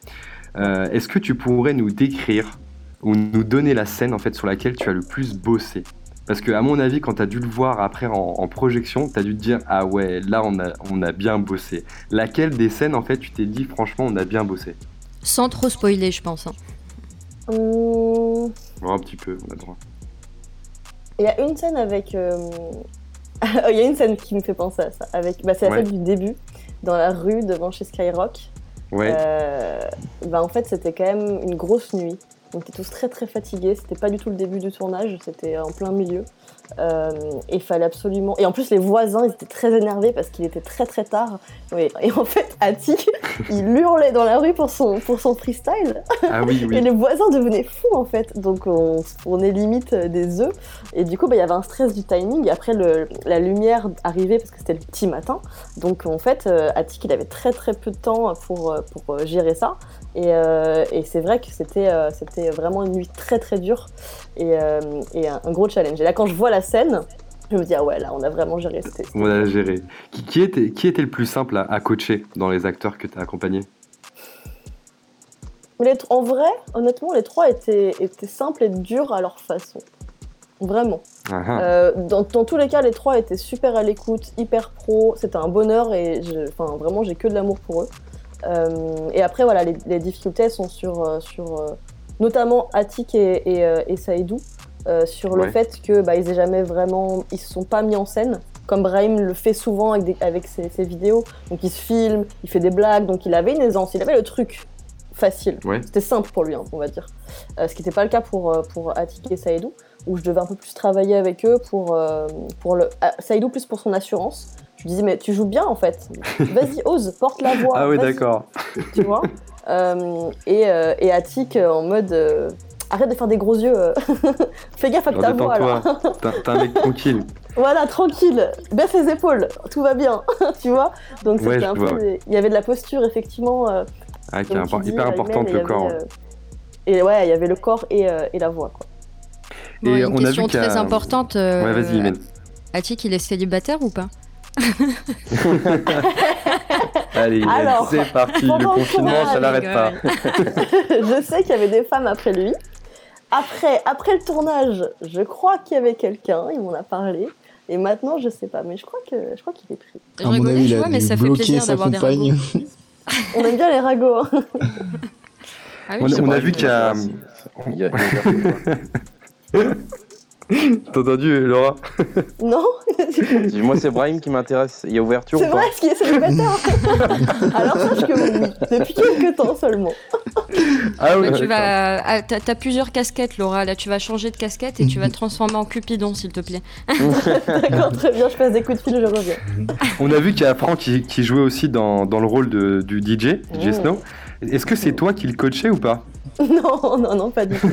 Est-ce que tu pourrais nous décrire ou nous donner la scène en fait sur laquelle tu as le plus bossé. Parce que à mon avis, quand tu as dû le voir après en, projection, tu as dû te dire ah ouais, là on a, on a bien bossé. Laquelle des scènes en fait tu t'es dit franchement on a bien bossé? Sans trop spoiler, je pense. Hein. Mmh. un petit peu, on a droit. Il y a une scène avec. Euh, <laughs> il y a une scène qui me fait penser à ça. Avec... Bah, c'est la scène du début, dans la rue devant chez Skyrock. Ouais. bah en fait, c'était quand même une grosse nuit. On était tous très très fatigués. C'était pas du tout le début du tournage, c'était en plein milieu. Euh, et fallait absolument. Et en plus, les voisins, ils étaient très énervés parce qu'il était très très tard. Et, en fait, Attic, <laughs> il hurlait dans la rue pour son, pour son freestyle. Ah oui, oui. Et les voisins devenaient fous en fait. Donc on, on est limite des œufs. Et du coup, bah, il y avait un stress du timing. Et après, le, la lumière arrivait parce que c'était le petit matin. Donc en fait, euh, Attic, il avait très très peu de temps pour, pour gérer ça. Et, euh, et c'est vrai que c'était c'était vraiment une nuit très très dure et, et un, un, gros challenge. Et là, quand je vois la scène, je me dis, ah ouais, là, on a vraiment géré. On a géré. Qui, qui, était, qui était le plus simple à, coacher dans les acteurs que tu as accompagnés En vrai, honnêtement, les trois étaient, étaient simples et durs à leur façon. Vraiment. Ah ah. Euh, dans, dans, tous les cas, les trois étaient super à l'écoute, hyper pro. C'était un bonheur et enfin, vraiment, j'ai que de l'amour pour eux. Euh, et après, voilà, les, difficultés sont sur, euh, sur notamment Attic et, et, et Saïdou. Euh, sur le fait que bah, ils aient jamais vraiment, ils se sont pas mis en scène comme Brahim le fait souvent avec, avec ses, vidéos. Donc il se filme, il fait des blagues, donc il avait une aisance, il avait le truc facile. C'était simple pour lui, hein, on va dire. Euh, ce qui n'était pas le cas pour, euh, pour Atik et Saïdou, où je devais un peu plus travailler avec eux pour, pour le. Saïdou plus pour son assurance. Je lui disais, mais tu joues bien en fait. Vas-y, ose, porte la voix. Ah oui, d'accord. Tu vois et, et Attic en mode arrête de faire des gros yeux. Euh. <laughs> Fais gaffe à ta voix. là. T'es un mec tranquille. <laughs> Voilà, tranquille. Baisse les épaules. Tout va bien. <laughs> tu vois Donc c'était un peu. Il y avait de la posture, effectivement. Euh, ah, qui est hyper importante, le corps. Euh, et ouais, il y avait le corps et, et la voix. Quoi. et une on question a vu très importante. Ouais, vas-y. Atik, il est célibataire ou pas? <laughs> Allez, c'est parti, le confinement, ça n'arrête pas. <laughs> je sais qu'il y avait des femmes après lui. Après, après le tournage, je crois qu'il y avait quelqu'un, il m'en a parlé. Et maintenant, je sais pas, mais je crois que je crois qu'il est pris. Je rigole, je vois, mais ça fait plaisir d'avoir des ragots. on aime bien les ragots. Hein. Ah oui, on, a vu qu'il y a... <laughs> <laughs> T'as entendu, Laura <laughs> Non Moi, c'est Brahim qui m'intéresse. Il y a ouverture C'est vrai, ce qui est célibataire <laughs> Alors, sache que oui, depuis quelques temps seulement. Ah oui, tu vas. Ah, t'as plusieurs casquettes, Laura. Là, tu vas changer de casquette et tu vas te transformer en Cupidon, s'il te plaît. D'accord, très bien. Je passe des coups de fil, je reviens. On a vu qu'il y a Franck qui, jouait aussi dans, dans, le rôle de, du DJ, DJ mmh. Snow. Est-ce que c'est toi qui le coachais ou pas? <laughs> Non, non, non, pas du tout.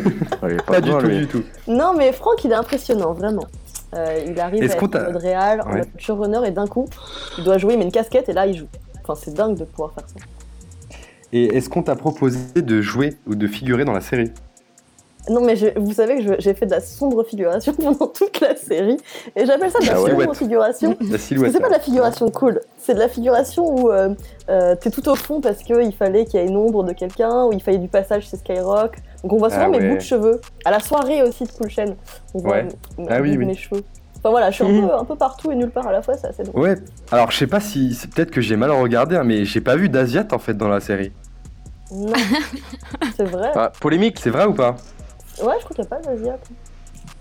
pas, du tout, du tout. Non, mais Franck, il est impressionnant, vraiment. Euh, il arrive à être en mode réel, en mode showrunner, et d'un coup, il doit jouer, il met une casquette, et là, il joue. Enfin, c'est dingue de pouvoir faire ça. Et est-ce qu'on t'a proposé de jouer ou de figurer dans la série? Non, mais vous savez que j'ai fait de la sombre figuration <laughs> pendant toute la série. Et j'appelle ça de la, sombre figuration. La silhouette. C'est pas de la figuration cool. C'est de la figuration où euh, euh, t'es tout au fond parce qu'il fallait qu'il y ait une ombre de quelqu'un, ou il fallait du passage chez Skyrock. Donc on voit souvent ah mes bouts de cheveux. À la soirée aussi de Cool Chain, on voit ah mes cheveux. Enfin voilà, je suis un, <laughs> peu, un, peu, partout et nulle part à la fois, c'est assez drôle. Ouais, alors je sais pas si. C'est peut-être que j'ai mal regardé, hein, mais j'ai pas vu d'Asiat en fait dans la série. Non, <laughs> c'est vrai. Ah, polémique, c'est vrai ou pas? Ouais, je crois qu'il n'y a pas d'Asiat.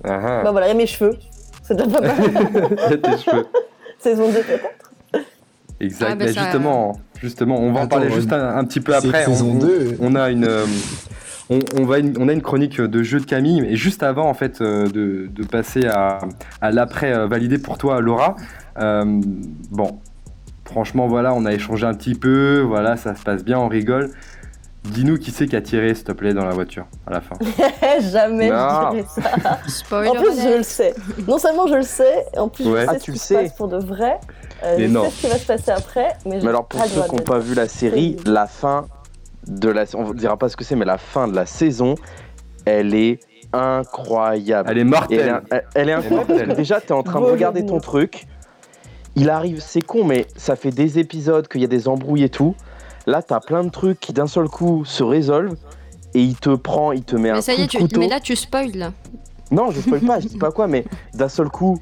Ah, ah. Bah voilà, il y a mes cheveux. C'est déjà pas mal. <laughs> Il y a tes cheveux. Saison 2 peut-être. Exact. Ah, bah justement, justement, on va en parler juste un, petit peu après. Saison 2. On a une. Euh, on, va on, a une chronique de jeu de Camille, et juste avant en fait euh, de, de, passer à, à l'après euh, validé pour toi, Laura. bon, franchement, voilà, on a échangé un petit peu, voilà, ça se passe bien, on rigole. Dis-nous qui c'est qui a tiré, s'il te plaît, dans la voiture à la fin. <laughs> Jamais je dirais ça. en plus, je le sais. Non seulement je le sais, en plus je sais ah, ce qui se passe pour de vrai. Euh, je sais ce qui va se passer après. Mais, mais alors, pour ceux qui n'ont pas vu la série, la fin de la. On ne dira pas ce que c'est, mais la fin de la saison, elle est incroyable. Elle est mortelle. Elle est, incroyable parce que déjà, tu es en train de regarder ton truc. Il arrive, c'est con, mais ça fait des épisodes qu'il y a des embrouilles et tout. Là, t'as plein de trucs qui d'un seul coup se résolvent et il te prend, il te met un ça y est, tu... Mais là, tu spoil là. Non, je spoil pas, je <laughs> dis pas quoi, mais d'un seul coup,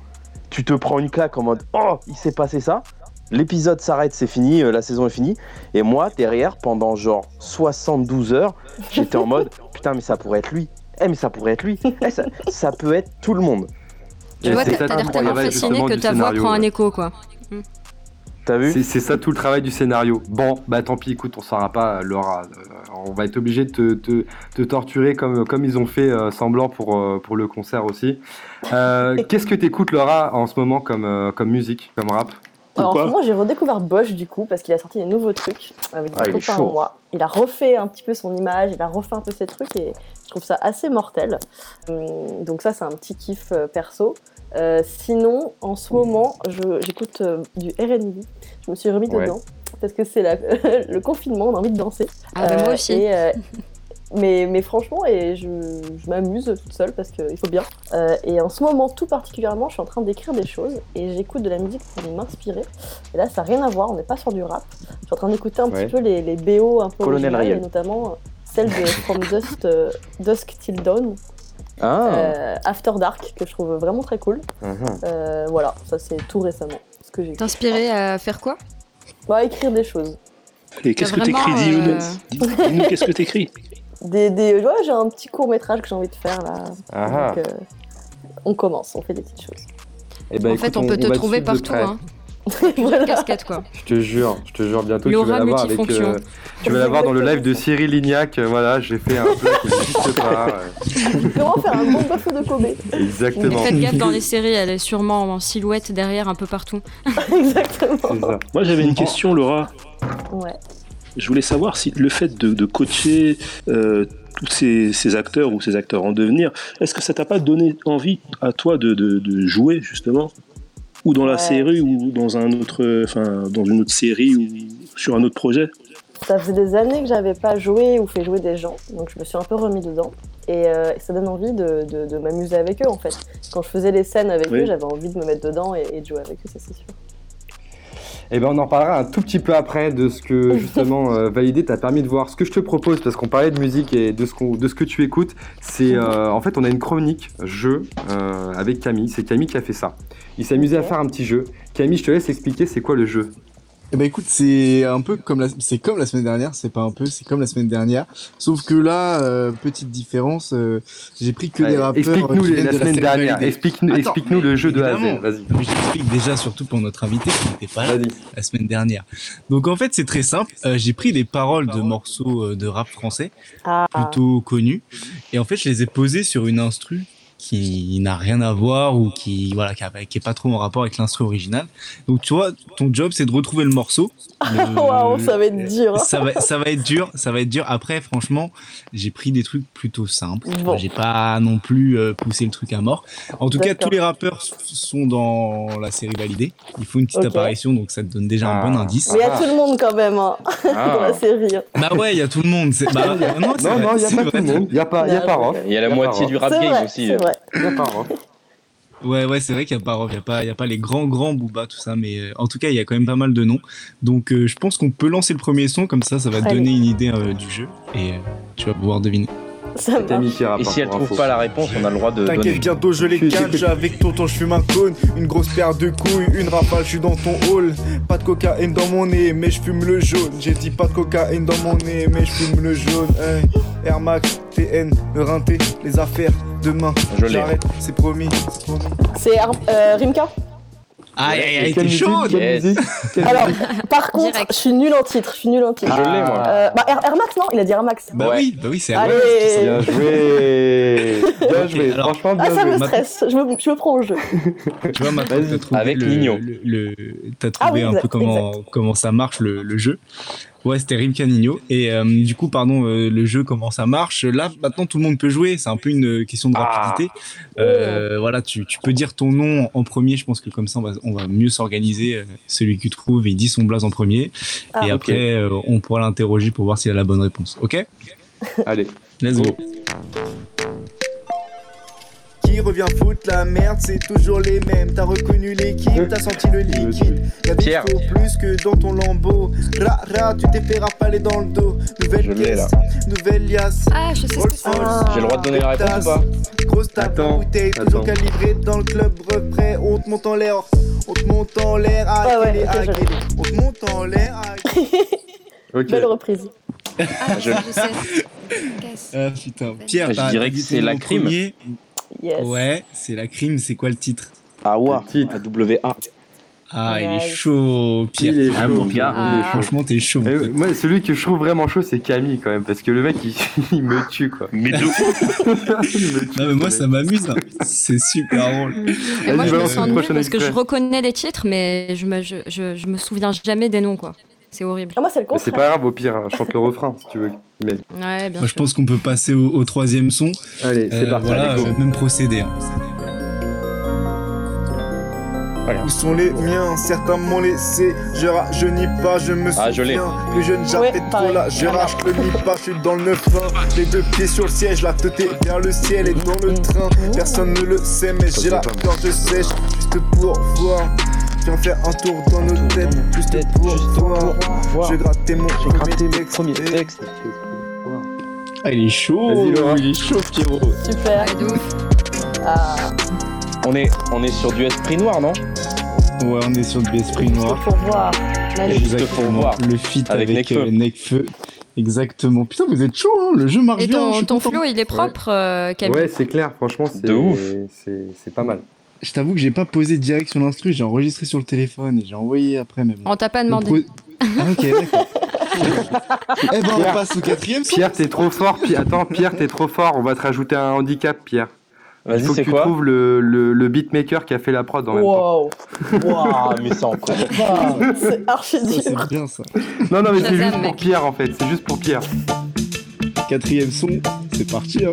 tu te prends une claque en mode Oh, il s'est passé ça. L'épisode s'arrête, c'est fini, euh, la saison est finie. Et moi, derrière, pendant genre 72 heures, j'étais en mode <laughs> Putain, mais ça pourrait être lui. Eh, mais ça pourrait être lui. Eh, ça, peut être tout le monde. Tu vois, t'as l'air tellement fasciné que ta voix prend un écho, quoi. T'as vu C'est ça tout le travail du scénario. Bon, bah tant pis, écoute, on saura pas, Laura. Euh, on va être obligé de te, te, torturer comme, comme ils ont fait euh, semblant pour, euh, pour le concert aussi. <laughs> Qu'est-ce que t'écoutes, Laura, en ce moment comme, comme musique, comme rap alors, en ce moment, j'ai redécouvert Bosch du coup parce qu'il a sorti des nouveaux trucs avec des ah, en moi. Il a refait un petit peu son image, il a refait un peu ses trucs et je trouve ça assez mortel. Hum, donc ça, c'est un petit kiff perso. Euh, sinon, en ce moment, j'écoute euh, du RB. Je me suis remis dedans parce que c'est <laughs> le confinement, on a envie de danser. Ah, bah, moi euh, aussi. mais, mais, franchement, et je, m'amuse toute seule parce qu'il faut bien. et en ce moment, tout particulièrement, je suis en train d'écrire des choses et j'écoute de la musique pour m'inspirer. Et là, ça n'a rien à voir, on n'est pas sur du rap. Je suis en train d'écouter un petit peu les, les, BO un peu originales, et notamment celle de From <laughs> Dust, Dusk Till Dawn ah. Euh, After Dark, que je trouve vraiment très cool. Mhm. Euh, voilà, ça c'est tout récemment. Ce que j'ai T'inspirer à faire quoi? Bah, écrire des choses. Et qu'est-ce que t'écris, dis-nous dis qu'est-ce que t'écris? Des, des... Ouais, j'ai un petit court métrage que j'ai envie de faire là. Ah. Donc, euh, on commence, on fait des petites choses. Et eh ben, en fait, on peut te trouver partout. Hein. <laughs> voilà. casquette quoi. Je te jure, je te jure bientôt tu vas l'avoir avec euh, tu vas l'avoir dans le live de Cyril Lignac, euh, voilà, j'ai fait un truc qui n'existe pas. Peux en faire un bon bœuf de Kobe. Exactement. Faites gaffe dans les séries, elle est sûrement en silhouette derrière un peu partout. <laughs> Exactement. Moi j'avais une question Laura. Ouais. Je voulais savoir si le fait de, coacher euh, tous ces, acteurs ou ces acteurs en devenir, est-ce que ça t'a pas donné envie à toi de, de jouer justement? Ou dans la série ou dans un autre, enfin dans une autre série ou sur un autre projet Ça faisait des années que j'avais pas joué ou fait jouer des gens, donc je me suis un peu remis dedans. Et, euh, ça donne envie de, de, m'amuser avec eux en fait. Quand je faisais les scènes avec eux, j'avais envie de me mettre dedans et, de jouer avec eux, ça c'est sûr. Et eh ben on en parlera un tout petit peu après de ce que <laughs> justement euh, Validé t'a permis de voir. Ce que je te propose, parce qu'on parlait de musique et de ce, de ce que tu écoutes, c'est euh, en fait on a une chronique jeu avec Camille. C'est Camille qui a fait ça. Il s'amusait à faire un petit jeu. Camille, je te laisse expliquer c'est quoi le jeu. Eh ben écoute, c'est un peu comme la, c'est comme la semaine dernière, c'est pas un peu, c'est comme la semaine dernière. Sauf que là, euh, petite différence, euh, j'ai pris que des rappeurs. Explique-nous la semaine dernière. Explique-nous, explique-nous le jeu de A Vas-y. J'explique déjà surtout pour notre invité qui n'était pas là la semaine dernière. Donc en fait, c'est très simple. Euh, j'ai pris des paroles de morceaux de rap français ah. plutôt connus et en fait, je les ai posées sur une instru qui n'a rien à voir ou qui voilà qui, est pas trop en rapport avec l'instru original. Donc tu vois, ton job c'est de retrouver le morceau. <laughs> Waouh, ça va être dur. ça va ça va être dur, ça va être dur. Après franchement, j'ai pris des trucs plutôt simples. J'ai pas non plus euh, poussé le truc à mort. En tout cas, tous les rappeurs sont dans la série validée. Il faut une petite apparition donc ça te donne déjà un bon ah. indice. Mais il y a tout le monde quand même hein, ah. <laughs> dans la série. Hein. Bah ouais, il y a tout le monde. Bah, <laughs> non, non, il y a pas tout le monde. Il y a pas il y a pas Il y a la moitié du rap game aussi. Ouais, ouais, c'est vrai qu'il n'y a pas il y a pas, il y a pas les grands, grands Booba, tout ça, mais euh, en tout cas, il y a quand même pas mal de noms. Donc, euh, je pense qu'on peut lancer le premier son, comme ça, ça va te donner une idée euh, du jeu et tu vas pouvoir deviner. Et si elle trouve pas la réponse, on a le droit de. T'inquiète, bientôt je les catch. Avec tonton, je fume un cône. Une grosse paire de couilles, une rafale, je suis dans ton hall. Pas de cocaïne dans mon nez, mais je fume le jaune. J'ai dit pas de cocaïne dans mon nez, mais je fume le jaune. Air Max, TN, le rinté, les affaires. Demain, j'arrête, c'est promis. C'est euh, Rimka? Aïe, aïe, aïe, t'es chaud Alors, par contre, je suis nul en titre, je suis nul en titre. Je l'ai, moi. Euh, bah, Air, Max, non Il a dit Air Max. Bah oui, bah oui, c'est Air Max. Bien joué. Bien joué, franchement, bien ah, ça me stresse, je me, je me prends au jeu. Tu vois, maintenant, t'as trouvé, Avec le, le, t'as trouvé ah un peu comment, comment ça marche le, le jeu. Ouais, c'était Rim Canigno. Et euh, du coup, pardon, euh, le jeu, comment ça marche? Là, maintenant, tout le monde peut jouer. C'est un peu une question de ah. rapidité. Euh, voilà, tu, tu, peux dire ton nom en premier. Je pense que comme ça, on va, on va mieux s'organiser. Celui qui trouve, il dit son blaze en premier. Ah, et après, on pourra l'interroger pour voir s'il a la bonne réponse. Ok? Allez. Let's go revient foutre la merde, c'est toujours les mêmes. T'as reconnu l'équipe, t'as senti le liquide. Y'a des Pierre. plus que dans ton lambeau. Ra ra, tu t'es fait rapaler dans le dos. Nouvelle pièce, nouvelle liasse. Ah, je sais ce que c'est. J'ai le droit de donner la réponse ou pas Grosse tape, bouteille, toujours calibrée dans le club prêt. On te monte en l'air, on te monte en l'air. Ah, ouais, on te monte en l'air. <laughs> Belle reprise. Ah, je, je sais. <laughs> Ah putain, Pierre, je dirais que c'est la crime. Ouais, c'est la crime. C'est quoi le titre? Awa. A-W-A. Ah, il est chaud, Pierre. Il est Ah, chaud, bon, Pierre. il est chaud. Franchement, t'es chaud. Eh, moi, celui que je trouve vraiment chaud, c'est Camille quand même, parce que le mec, il, <laughs> il me tue quoi. Mais de <laughs> Non, mais moi, ça m'amuse. hein. C'est super drôle. Et moi, je me sens parce que je reconnais les titres, mais je me, je, je, je me souviens jamais des noms, quoi. C'est horrible. Ah, moi, c'est le Mais c'est contraire. pas grave, au pire, hein, chante le <laughs> refrain si tu veux. Mais Ouais, bien Moi, je pense qu'on peut passer au, au troisième son. allez, c'est Euh, parti. voilà, allez, euh, même procédé. hein. Où sont les miens? Certains m'ont laissé, je rajeunis pas, je me souviens. Ah, je l'ai. Plus jeune, j'avais Ouais, trop là, je rage le nid pas, je suis dans le 9 Les deux pieds sur le siège, la tête est vers le ciel et dans le train. Personne ne le sait, mais j'ai la gorge sèche, juste pour voir. Viens faire un tour dans nos têtes, juste pour voir. Je grattais mon premier texte. Ah, il est chaud. Il est chaud, Pierrot. Super. Ouais, de ouf. Ah, On est, on est sur du esprit noir, non? Ouais, on est sur du esprit noir. pour voir. Juste pour voir. Le feat Avec avec, Nekfeu. euh, Nekfeu. Exactement. Putain, vous êtes chaud, hein le jeu marche Et bien. je ton, ton content. flow, il est propre, euh, Camille. Ouais, c'est clair, franchement, c'est De ouf. c'est- c'est pas mal. Je t'avoue que j'ai pas posé direct sur l'instru, j'ai enregistré sur le téléphone et j'ai envoyé après même. On t'a pas demandé. Ah, ok, d'accord. <laughs> eh ben, on passe au quatrième son. Pierre, t'es trop fort. Attends, Pierre, t'es trop fort. On va te rajouter un handicap, Pierre. Il faut que tu quoi trouves le, le, le beatmaker qui a fait la prod en même temps. Wow. Waouh, mais c'est encore. <laughs> C'est archi Ça, c'est dur. bien ça. Non, non, mais c'est juste pour. Pierre en fait. C'est juste pour Pierre. Quatrième son, c'est parti. Hein.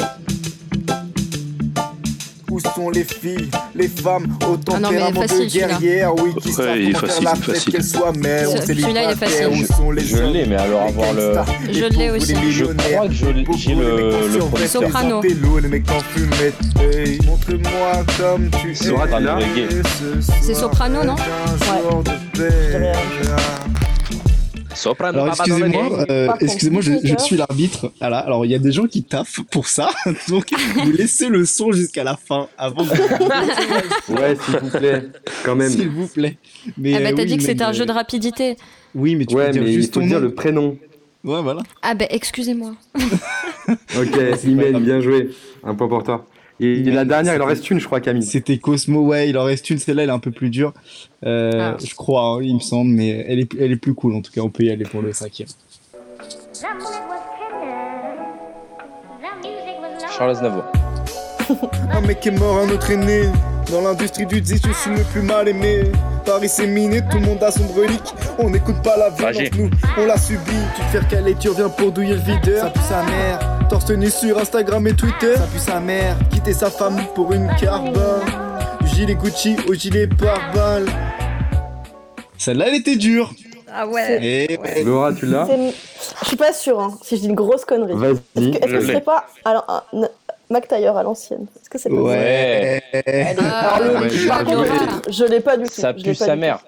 Où sont les filles, les femmes, au Ah non, mais tempérament facile, de celui-là. guerrières, oui, qui Ouais, savent il est comment faire facile, la c'est fête, facile. qu'elles soient est célibataires, facile. où sont les Je l'ai, mais alors avoir le. Je l'ai aussi. les Je millionnaires, crois que j'ai le- Soprano. montre-moi comme tu es. C'est Soprano, non Ouais. Soprano. Alors excusez-moi, euh, excusez-moi, je, suis l'arbitre. Voilà. Alors il y a des gens qui taffent pour ça, <laughs> donc vous laissez le son jusqu'à la fin avant. de- <laughs> Ouais, s'il vous plaît. Quand même. S'il vous plaît. Mais Ah bah euh, t'as oui, dit que c'était un jeu de rapidité. Oui, mais tu Ouais, peux dire mais il juste faut ton dire nom. le prénom. Ouais, voilà. Ah bah excusez-moi. Ok, Imen, bien joué. Un point pour toi. Et la dernière, il en reste une, je crois, Camille. C'était Cosmo, ouais, il en reste une, celle-là elle est un peu plus dure, euh, Ah. je crois, hein, il me semble, mais elle est, elle est plus cool en tout cas, on peut y aller pour le cinquième. Charles Aznavour. Un mec est mort, un autre est né. Dans l'industrie du disque, je suis le plus mal aimé. Paris c'est miné, tout le monde a son relique. On n'écoute pas la Ragé. nous, on l'a subi. Tu te fais recaler, tu reviens pour douiller le videur. Ça pue sa mère. Torse nu sur Instagram et Twitter. Ça pue sa mère. Quitter sa femme pour une carbone. Du gilet Gucci au gilet pare-balles. Celle-là elle était dure Ah ouais. Et ouais. Laura, tu l'as Je suis pas sûre hein, si je dis une grosse connerie. Vas-y. Est-ce que ce serait pas alors un- Mac Taylor à l'ancienne Est-ce que c'est pas Ouais. ça Ah, Alors, le- ouais, je- par contre, joué. je l'ai pas du tout. Ça je pue pas sa du mère.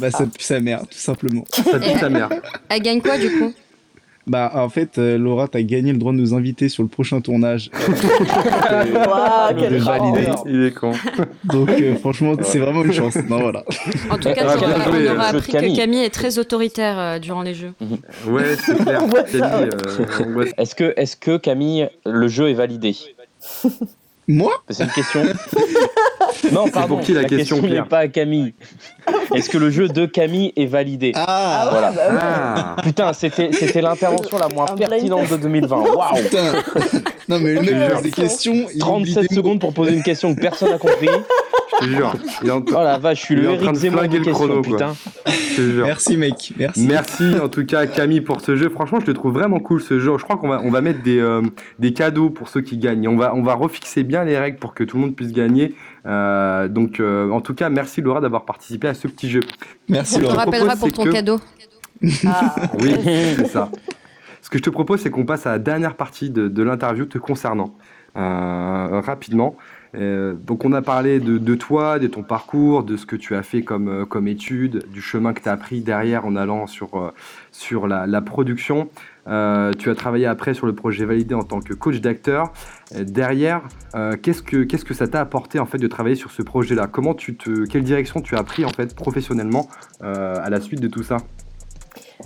Bah ça pue sa mère, tout simplement. Ça pue ta mère. <laughs> Elle gagne quoi du coup? Bah en fait, euh, Laura, t'as gagné le droit de nous inviter sur le prochain tournage. tout. <laughs> Waouh. Il est con. Donc euh, franchement, c'est vraiment une chance. Non voilà. En tout cas, Ah, tu bien auras- joué, on aura jeu de appris que Camille. Est très autoritaire euh, durant les jeux. Ouais, c'est <laughs> clair. Ouais, ça, Camille, ouais. euh, on voit- Est-ce que, est que Camille, le jeu est validé? Moi C'est une question. <laughs> non, pardon. pour qui la question, n'est Pierre pas à Camille. Est-ce que le jeu de Camille est validé Ah, Voilà. Bah ouais. Ah Putain, c'était c'était l'intervention la moins pertinente de 2020. Waouh putain Non mais le mec pose des questions, il oublie 37 des mots. secondes pour poser une question que personne n'a compris. Je jure. Il est en- Oh la vache, je suis le en train de flinguer le chrono, quoi. putain. Merci mec, merci. Merci en tout cas Camille pour ce jeu. Franchement, je le trouve vraiment cool ce jeu. Je crois qu'on va, on va mettre des, euh, des cadeaux pour ceux qui gagnent. On va, on va refixer bien les règles pour que tout le monde puisse gagner. Euh, donc, euh, en tout cas, merci Laura d'avoir participé à ce petit jeu. Merci On te je Laura. propose, rappellera pour c'est ton que- cadeau. <laughs> Ah, Oui, <laughs> c'est ça. Ce que je te propose, c'est qu'on passe à la dernière partie de, de l'interview te concernant. Euh, rapidement. Euh, donc on a parlé de, toi, de ton parcours, de ce que tu as fait comme, euh, comme étude, du chemin que tu as pris derrière en allant sur, euh, la, production. Tu as travaillé après sur le projet validé en tant que coach d'acteur. Derrière, qu'est-ce que ça t'a apporté en fait de travailler sur ce projet-là? Comment tu quelle direction tu as pris en fait professionnellement à la suite de tout ça?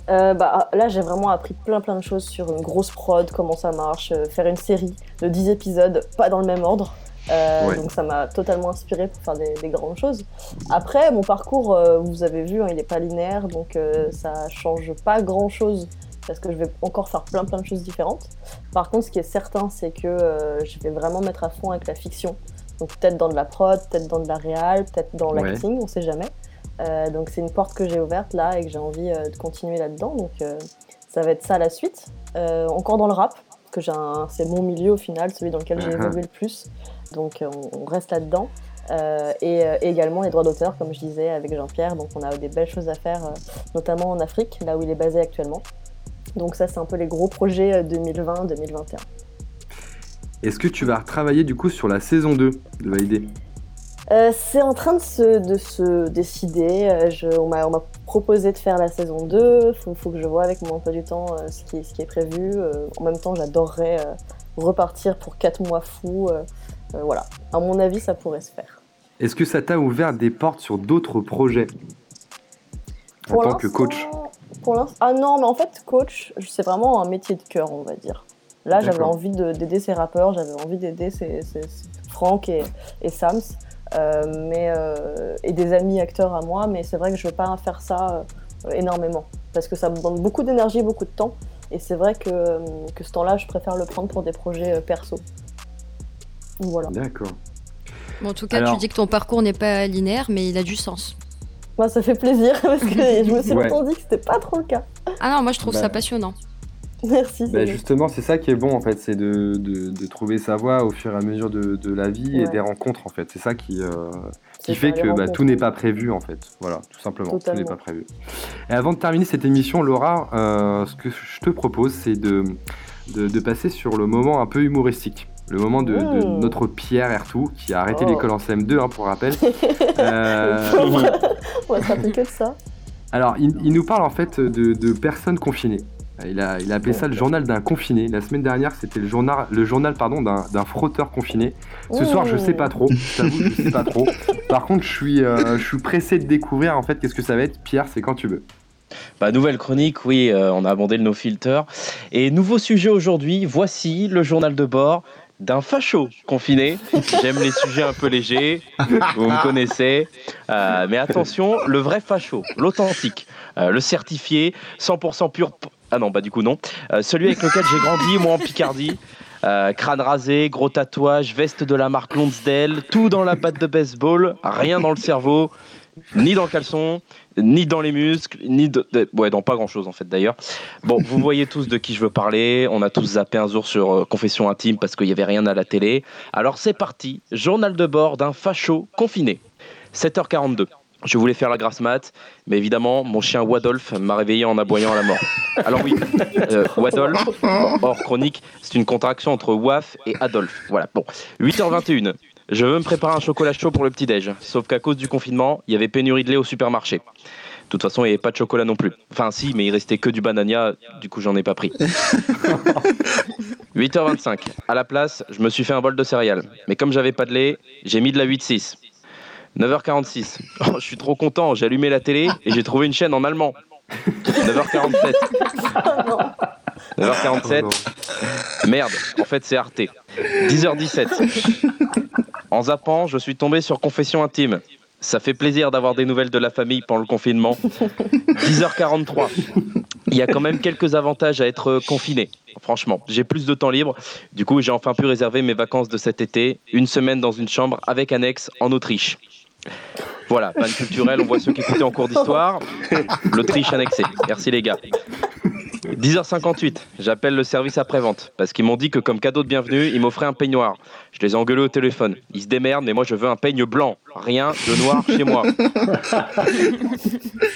Bah, là, j'ai vraiment appris plein plein de choses sur une grosse prod, comment ça marche, faire une série de 10 épisodes, pas dans le même ordre. Donc ça m'a totalement inspiré pour faire des, grandes choses. Après, mon parcours, vous avez vu, hein, il n'est pas linéaire, donc ça change pas grand chose parce que je vais encore faire plein plein de choses différentes. Par contre, ce qui est certain, c'est que je vais vraiment mettre à fond avec la fiction. Donc peut-être dans de la prod, peut-être dans de la réal, peut-être dans l'acting, on sait jamais. Euh, donc c'est une porte que j'ai ouverte là et que j'ai envie euh, de continuer là-dedans. Donc euh, ça va être ça la suite. encore dans le rap, que c'est mon milieu au final, celui dans lequel j'ai uh-huh. évolué le plus. Donc on, reste là-dedans. et, également les droits d'auteur, comme je disais avec Jean-Pierre. Donc on a des belles choses à faire, notamment en Afrique, là où il est basé actuellement. Donc ça c'est un peu les gros projets 2020-2021. Est-ce que tu vas travailler du coup sur la saison 2 de Validé? Euh, c'est en train de se, de se décider. Euh, on m'a proposé de faire la saison 2. Il faut, que je vois avec mon emploi du temps euh, ce, qui, ce, qui, est prévu. en même temps, j'adorerais repartir pour 4 mois fous. Voilà. À mon avis, ça pourrait se faire. Est-ce que ça t'a ouvert des portes sur d'autres projets en tant que coach pour Ah non, mais en fait, coach, c'est vraiment un métier de cœur, on va dire. Là, j'avais envie d'aider ces rappeurs, j'avais envie d'aider ces, Franck et, Sams, euh, mais, euh, et des amis acteurs à moi, mais c'est vrai que je ne veux pas faire ça euh, énormément, parce que ça me demande beaucoup d'énergie, beaucoup de temps, et c'est vrai que, que ce temps-là, je préfère le prendre pour des projets perso. Voilà. D'accord. en tout cas, tu dis que ton parcours n'est pas linéaire, mais il a du sens. Moi, ça fait plaisir <laughs> parce que je me suis longtemps dit que c'était pas trop le cas. Ah non, moi je trouve ça bah. passionnant. Merci. Bah, justement, c'est ça qui est bon en fait, c'est de, de, trouver sa voie au fur et à mesure de, de la vie et des rencontres en fait. C'est ça qui, euh, qui fait que bah, tout n'est pas prévu en fait. Voilà, tout simplement, tout n'est pas prévu. Et avant de terminer cette émission, Laura, euh, ce que je te propose, c'est de, de, passer sur le moment un peu humoristique. Le moment de, mmh. notre Pierre Ertou, qui a arrêté oh. l'école en CM2, hein, pour rappel. <laughs> euh... On va que de ça. Alors, il, il, nous parle en fait de, de personnes confinées. Il a, il a appelé ça le journal d'un confiné. La semaine dernière, c'était le journal, le journal pardon, d'un frotteur confiné. Ce soir, je sais pas trop. Je je sais pas trop. Par contre, je suis, euh, je suis pressé de découvrir en fait qu'est-ce que ça va être. Pierre, c'est quand tu veux. Bah, nouvelle chronique, oui, euh, on a abordé le no filter. Et nouveau sujet aujourd'hui, voici le journal de bord d'un facho confiné. J'aime les sujets un peu légers, vous me connaissez. Euh, mais attention, le vrai facho, l'authentique, le certifié, 100% pur ah non, bah du coup non. Euh, celui avec lequel j'ai grandi, moi en Picardie. Euh, crâne rasé, gros tatouage, veste de la marque Lonsdale, tout dans la patte de baseball, rien dans le cerveau, ni dans le caleçon, ni dans les muscles, ni de, ouais, dans pas grand chose en fait d'ailleurs. Bon, vous <laughs> voyez tous de qui je veux parler. On a tous zappé un jour sur euh, Confession intime parce qu'il y avait rien à la télé. Alors c'est parti, journal de bord d'un facho confiné. 7h42. Je voulais faire la grasse mat, mais évidemment, mon chien Wadolf m'a réveillé en aboyant à la mort. Alors oui, euh, Wadolf, hors chronique, c'est une contraction entre Waf et Adolphe. Voilà, bon. 8h21. Je veux me préparer un chocolat chaud pour le petit-déj. Sauf qu'à cause du confinement, il y avait pénurie de lait au supermarché. De toute façon, il n'y avait pas de chocolat non plus. Enfin, si, mais il restait que du banania, du coup, j'en ai pas pris. <laughs> 8h25. À la place, je me suis fait un bol de céréales. Mais comme j'avais pas de lait, j'ai mis de la 8-6. 9h46. <laughs> je suis trop content, j'ai allumé la télé et j'ai trouvé une chaîne en allemand. 9h47. 9h47. <laughs> Merde, en fait c'est Arte. 10h17. En zappant, je suis tombé sur Confession intime. Ça fait plaisir d'avoir des nouvelles de la famille pendant le confinement. 10h43. Il y a quand même quelques avantages à être confiné. Franchement, j'ai plus de temps libre. Du coup, j'ai enfin pu réserver mes vacances de cet été. Une semaine dans une chambre avec annexe en Autriche. Voilà, panne culturelle, on voit ceux qui écoutaient en cours d'histoire. L'Autriche annexée. Merci les gars. 10h58, j'appelle le service après-vente parce qu'ils m'ont dit que comme cadeau de bienvenue, ils m'offraient un peignoir. Je les ai engueulés au téléphone. Ils se démerdent, mais moi je veux un peigne blanc. Rien de noir chez moi.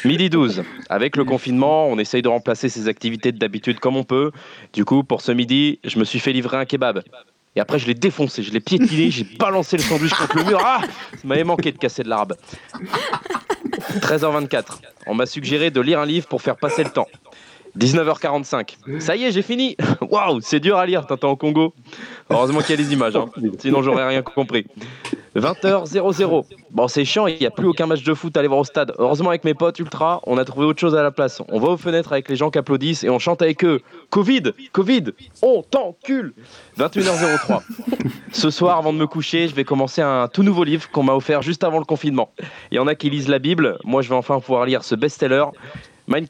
Midi 12. Avec le confinement, on essaye de remplacer ses activités d'habitude comme on peut. Du coup, pour ce midi, je me suis fait livrer un kebab. Et après, je l'ai défoncé, je l'ai piétiné, j'ai <laughs> balancé le sandwich contre le mur. Ah Ça m'avait manqué de casser de l'arabe. 13h24. <laughs> On m'a suggéré de lire un livre pour faire passer le temps. 19h45. Ça y est, j'ai fini. <laughs> Waouh, c'est dur à lire, Tintin au Congo. Heureusement qu'il y a des images, hein. sinon j'aurais rien compris. 20h00. Bon, c'est chiant, il n'y a plus aucun match de foot à aller voir au stade. Heureusement, avec mes potes ultra, on a trouvé autre chose à la place. On va aux fenêtres avec les gens qui applaudissent et on chante avec eux. Covid, Covid, on t'encule 21h03. Ce soir, avant de me coucher, je vais commencer un tout nouveau livre qu'on m'a offert juste avant le confinement. Il y en a qui lisent la Bible. Moi, je vais enfin pouvoir lire ce best-seller, Mein.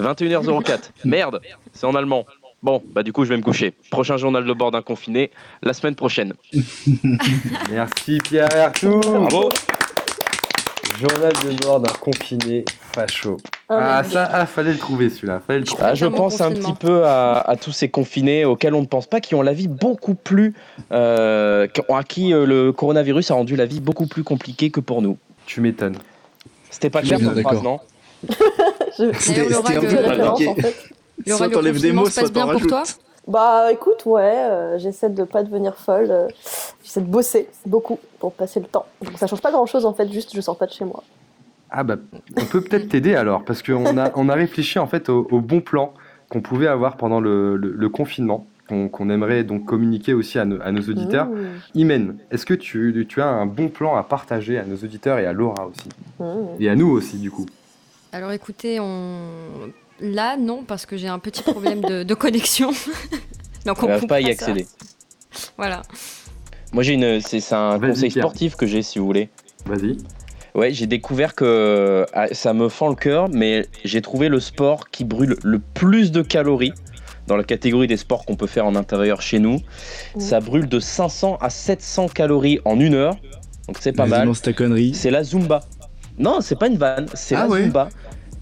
21h04. <laughs> Merde, c'est en allemand. Bon, bah du coup, je vais me coucher. Prochain journal de bord d'un confiné, la semaine prochaine. <laughs> Merci Pierre Arthur. Bravo. Journal de bord d'un confiné facho. Ah, ah ça, ah, fallait le trouver celui-là. Fallait le trouver. Ah, je pense un petit peu à, tous ces confinés auxquels on ne pense pas, qui ont la vie beaucoup plus. Euh, à qui euh, le coronavirus a rendu la vie beaucoup plus compliquée que pour nous. Tu m'étonnes. C'était pas clair comme phrase, non <laughs> C'était un peu compliqué. Laura, soit t'enlèves des mots, soit t'en rajoutes. Pour toi bah écoute, ouais, euh, j'essaie de pas devenir folle, euh, j'essaie de bosser beaucoup pour passer le temps. Donc, ça change pas grand chose en fait, juste je sors pas de chez moi. Ah bah on peut peut-être t'aider alors, parce qu'on a, on a réfléchi en fait au, bon plan qu'on pouvait avoir pendant le, le, confinement, qu'on aimerait donc communiquer aussi à, à nos auditeurs. Mmh. Imen, est-ce que tu, tu, as un bon plan à partager à nos auditeurs et à Laura aussi? Mmh. Et à nous aussi du coup alors écoutez, on Là, non, parce que j'ai un petit problème de, connexion. <laughs> Donc on ne peut pas y accéder. Voilà. Moi, j'ai une, c'est un conseil sportif que j'ai, si vous voulez. Vas-y. Ouais, j'ai découvert que ah, ça me fend le cœur, mais j'ai trouvé le sport qui brûle le plus de calories dans la catégorie des sports qu'on peut faire en intérieur chez nous. Ça brûle de 500 à 700 calories en une heure, donc c'est pas mal. C'est la Zumba. Non, c'est pas une vanne, c'est ah la Zumba.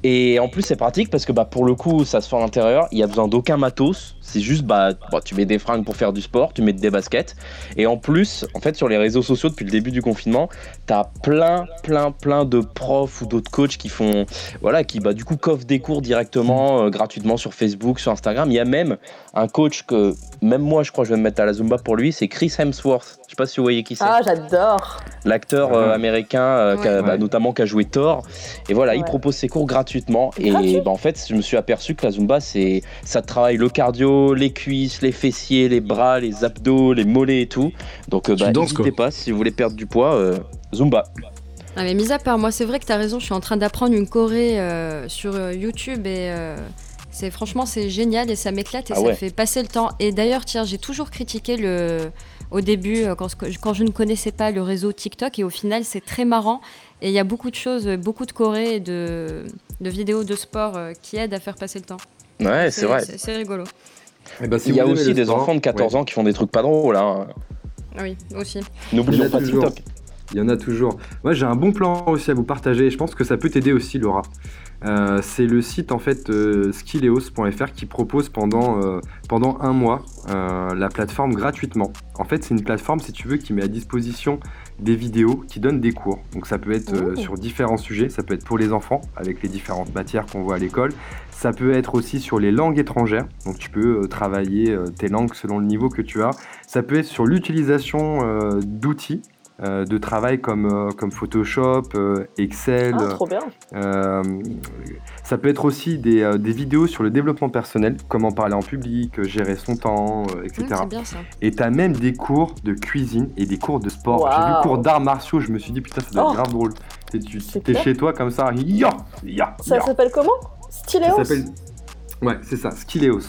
Et en plus, c'est pratique parce que bah, pour le coup, ça se fait à l'intérieur. Il n'y a besoin d'aucun matos. C'est juste, bah, tu mets des fringues pour faire du sport, tu mets des baskets. Et en plus, en fait, sur les réseaux sociaux, depuis le début du confinement, tu as plein, plein, plein de profs ou d'autres coachs qui font, voilà, qui bah, du coup coffrent des cours directement, euh, gratuitement sur Facebook, sur Instagram. Il y a même un coach que, même moi, je crois que je vais me mettre à la Zumba pour lui, c'est Chris Hemsworth. Je sais pas si vous voyez qui c'est. Ah, j'adore. L'acteur euh, américain, euh, bah, notamment qui a joué Thor. Et voilà, il propose ses cours gratuitement. Et bah, en fait, je me suis aperçu que la Zumba, c'est ça travaille le cardio, les cuisses, les fessiers, les bras, les abdos, les mollets et tout. Donc, euh, bah, n'hésitez pas si vous voulez perdre du poids, Zumba. Ah mais mis à part moi, c'est vrai que tu as raison, je suis en train d'apprendre une choré sur YouTube et c'est franchement c'est génial et ça m'éclate et ah ça fait passer le temps. Et d'ailleurs, tiens, j'ai toujours critiqué le au début, euh, quand, je ne connaissais pas le réseau TikTok, et au final, c'est très marrant. Et il y a beaucoup de choses, beaucoup de chorés et de, vidéos de sport euh, qui aident à faire passer le temps. Ouais, c'est vrai. C'est rigolo. Eh ben, il y a aussi des enfants de 14 ans qui font des trucs pas drôles. Hein. Oui, aussi. N'oublions pas TikTok. Il y en a toujours. Moi, j'ai un bon plan aussi à vous partager. Je pense que ça peut t'aider aussi, Laura. Euh, c'est le site en fait euh, skilleos.fr qui propose pendant, euh, pendant un mois la plateforme gratuitement. En fait, c'est une plateforme, si tu veux, qui met à disposition des vidéos qui donnent des cours. Donc ça peut être sur différents sujets, ça peut être pour les enfants avec les différentes matières qu'on voit à l'école. Ça peut être aussi sur les langues étrangères, donc tu peux travailler tes langues selon le niveau que tu as. Ça peut être sur l'utilisation d'outils euh, de travail comme, euh, comme Photoshop, euh, Excel. Ah, trop bien. ça peut être aussi des, des, vidéos sur le développement personnel, comment parler en public, gérer son temps, etc. Mmh, bien, ça. Et tu as même des cours de cuisine et des cours de sport. J'ai vu cours d'arts martiaux, je me suis dit putain, ça doit être oh. grave drôle. Tu es chez toi comme ça, ya, ya, Ça s'appelle comment? Styleos Ouais, c'est ça, Skileos.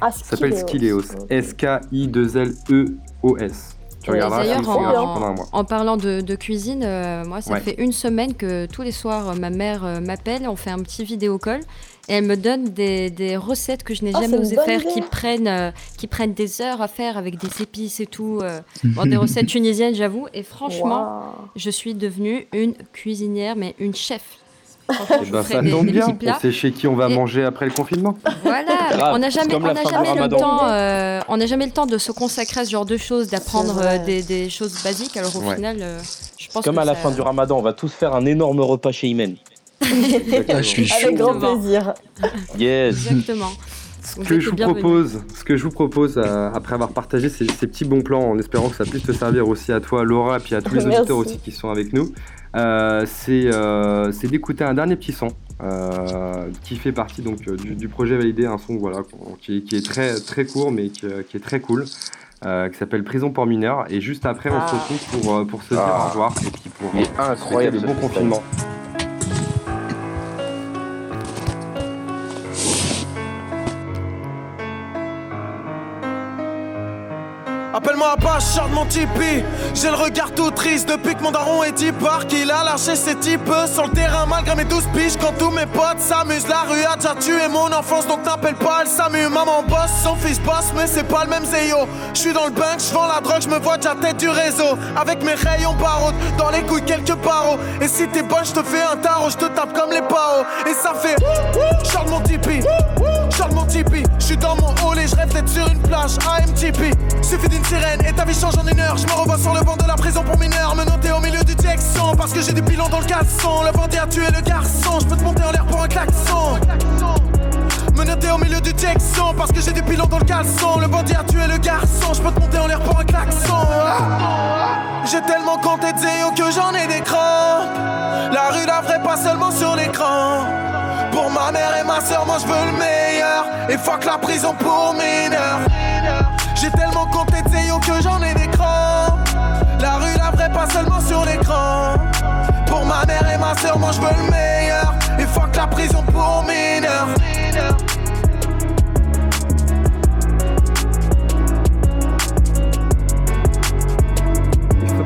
Ah, ça s'appelle Skileos. S-K-I-2-L-E-O-S. D'ailleurs, en, parlant de, cuisine, euh, moi, ça fait une semaine que tous les soirs, ma mère euh, m'appelle, on fait un petit vidéo call. Et elle me donne des, recettes que je n'ai oh, jamais osé faire, qui prennent, euh, qui prennent des heures à faire avec des épices et tout. <laughs> des recettes tunisiennes, j'avoue. Et franchement, je suis devenue une cuisinière, mais une chef. Eh ben, ça tombe bien, on sait chez qui on va manger après le confinement. Voilà, on n'a jamais, on jamais le temps, euh, on n'a jamais le temps de se consacrer à ce genre de choses, d'apprendre euh, des, choses basiques. Alors au final, euh, je pense comme à la fin du Ramadan, on va tous faire un énorme repas chez Imen. Ah, <laughs> je suis Avec grand plaisir. Yes. Exactement. Ce que, je vous propose, ce que je vous propose, après avoir partagé ces, petits bons plans, en espérant que ça puisse te servir aussi à toi, Laura, et puis à tous les auditeurs aussi qui sont avec nous, euh, euh, c'est d'écouter un dernier petit son euh, qui fait partie donc du, projet validé, un son voilà qui, est très très court mais qui, est très cool. qui s'appelle Prison pour mineurs. Et juste après, on se ah. retrouve pour, pour se dire au revoir et puis pour incroyable le bon confinement. Appelle-moi à de mon Tipeee. J'ai le regard tout triste depuis que mon daron est type qu'il a lâché ses types sur le terrain malgré mes douze piges. Quand tous mes potes s'amusent, la rue a déjà tué mon enfance donc n'appelle pas le SAMU. Maman bosse, son fils bosse, mais c'est pas le même Zéyo. J'suis dans le bank, j'vends la drogue, j'me vois déjà tête du réseau. Avec mes rayons barreaux, dans les couilles quelques barreaux. Et si t'es bonne, j'te fais un tarot, j'te tape comme les pao. Et ça fait de mon Tipeee. de mon Tipeee. J'suis dans mon hall et j'rêve d'être sur une plage AMTP. Suffit d'une et ta vie change en une heure. Je me revois sur le banc de la prison pour mineurs. Me au milieu du Texan parce que j'ai des pilons dans le caleçon. Le bandit a tué le garçon. Je peux te monter en l'air pour un klaxon. Me noter au milieu du Texan parce que j'ai des pilons dans le caleçon. Le bandit a tué le garçon. Je peux te monter en l'air pour un klaxon. J'ai tellement compté de zéo que j'en ai des crampes. La rue la vraie, pas seulement sur l'écran. Pour ma mère et ma soeur, moi je veux le meilleur. Et fuck la prison pour mineurs. J'ai tellement compté de zéyo que j'en ai des crans. La rue, la vraie, pas seulement sur l'écran. Pour ma mère et ma soeur, moi je veux le meilleur. Et fuck la prison pour mineurs.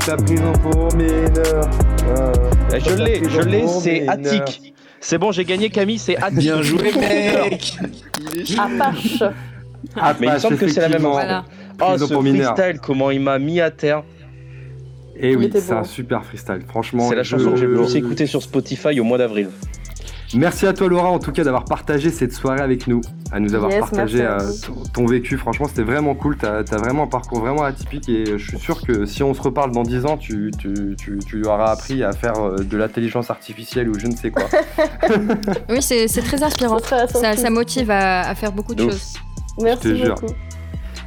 la prison pour mineurs. Eh, je l'ai, je l'ai, c'est Attic. C'est bon, j'ai gagné Camille, c'est Attic. Bien joué, <laughs> mec. Apache. Ah, mais il me semble que c'est la même. Voilà. Oh, ce freestyle, comment il m'a mis à terre. Et eh oui, c'est un super freestyle. Franchement, c'est la chanson que j'ai le plus écoutée sur Spotify au mois d'avril. Merci à toi Laura en tout cas d'avoir partagé cette soirée avec nous, à nous avoir partagé euh, ton, vécu. Franchement c'était vraiment cool, tu as, vraiment un parcours vraiment atypique et je suis sûr que si on se reparle dans 10 ans, tu, tu, tu, auras appris à faire euh, de l'intelligence artificielle ou je ne sais quoi. <laughs> <laughs> oui c'est très inspirant, ça, motive à, faire beaucoup de choses. Merci beaucoup.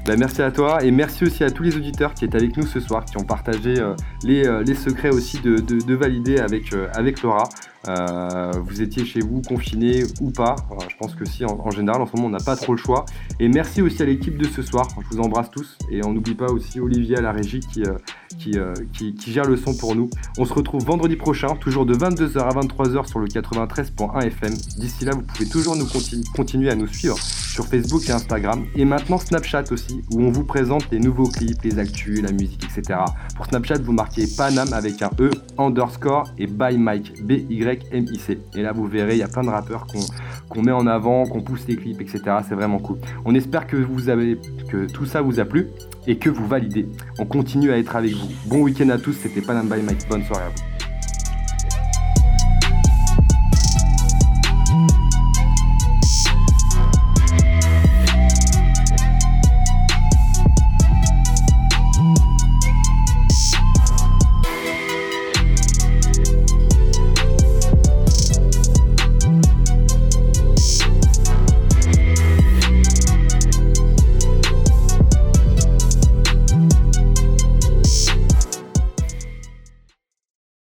Bah, merci à toi et merci aussi à tous les auditeurs qui étaient avec nous ce soir, qui ont partagé euh, les, euh, les, secrets aussi de, de, valider avec, euh, avec Laura. Vous étiez chez vous confiné ou pas. je pense que si, en, général, en ce moment, on n'a pas trop le choix. Et merci aussi à l'équipe de ce soir. Je vous embrasse tous. Et on n'oublie pas aussi Olivier à la régie qui, qui, qui, gère le son pour nous. On se retrouve vendredi prochain, toujours de 22h à 23h sur le 93.1 FM. D'ici là, vous pouvez toujours nous continuer à nous suivre sur Facebook et Instagram. Et maintenant Snapchat aussi, où on vous présente les nouveaux clips, les actus, la musique, etc. Pour Snapchat, vous marquez Panam avec un E, underscore et by Mike, B-Y-M-I-C. Et là, vous verrez, il y a plein de rappeurs qu'on met en avant, qu'on pousse les clips, etc. C'est vraiment cool. On espère que, vous avez, que tout ça vous a plu et que vous validez. On continue à être avec vous. Bon week-end à tous, c'était Panam by Mike. Bonne soirée à vous.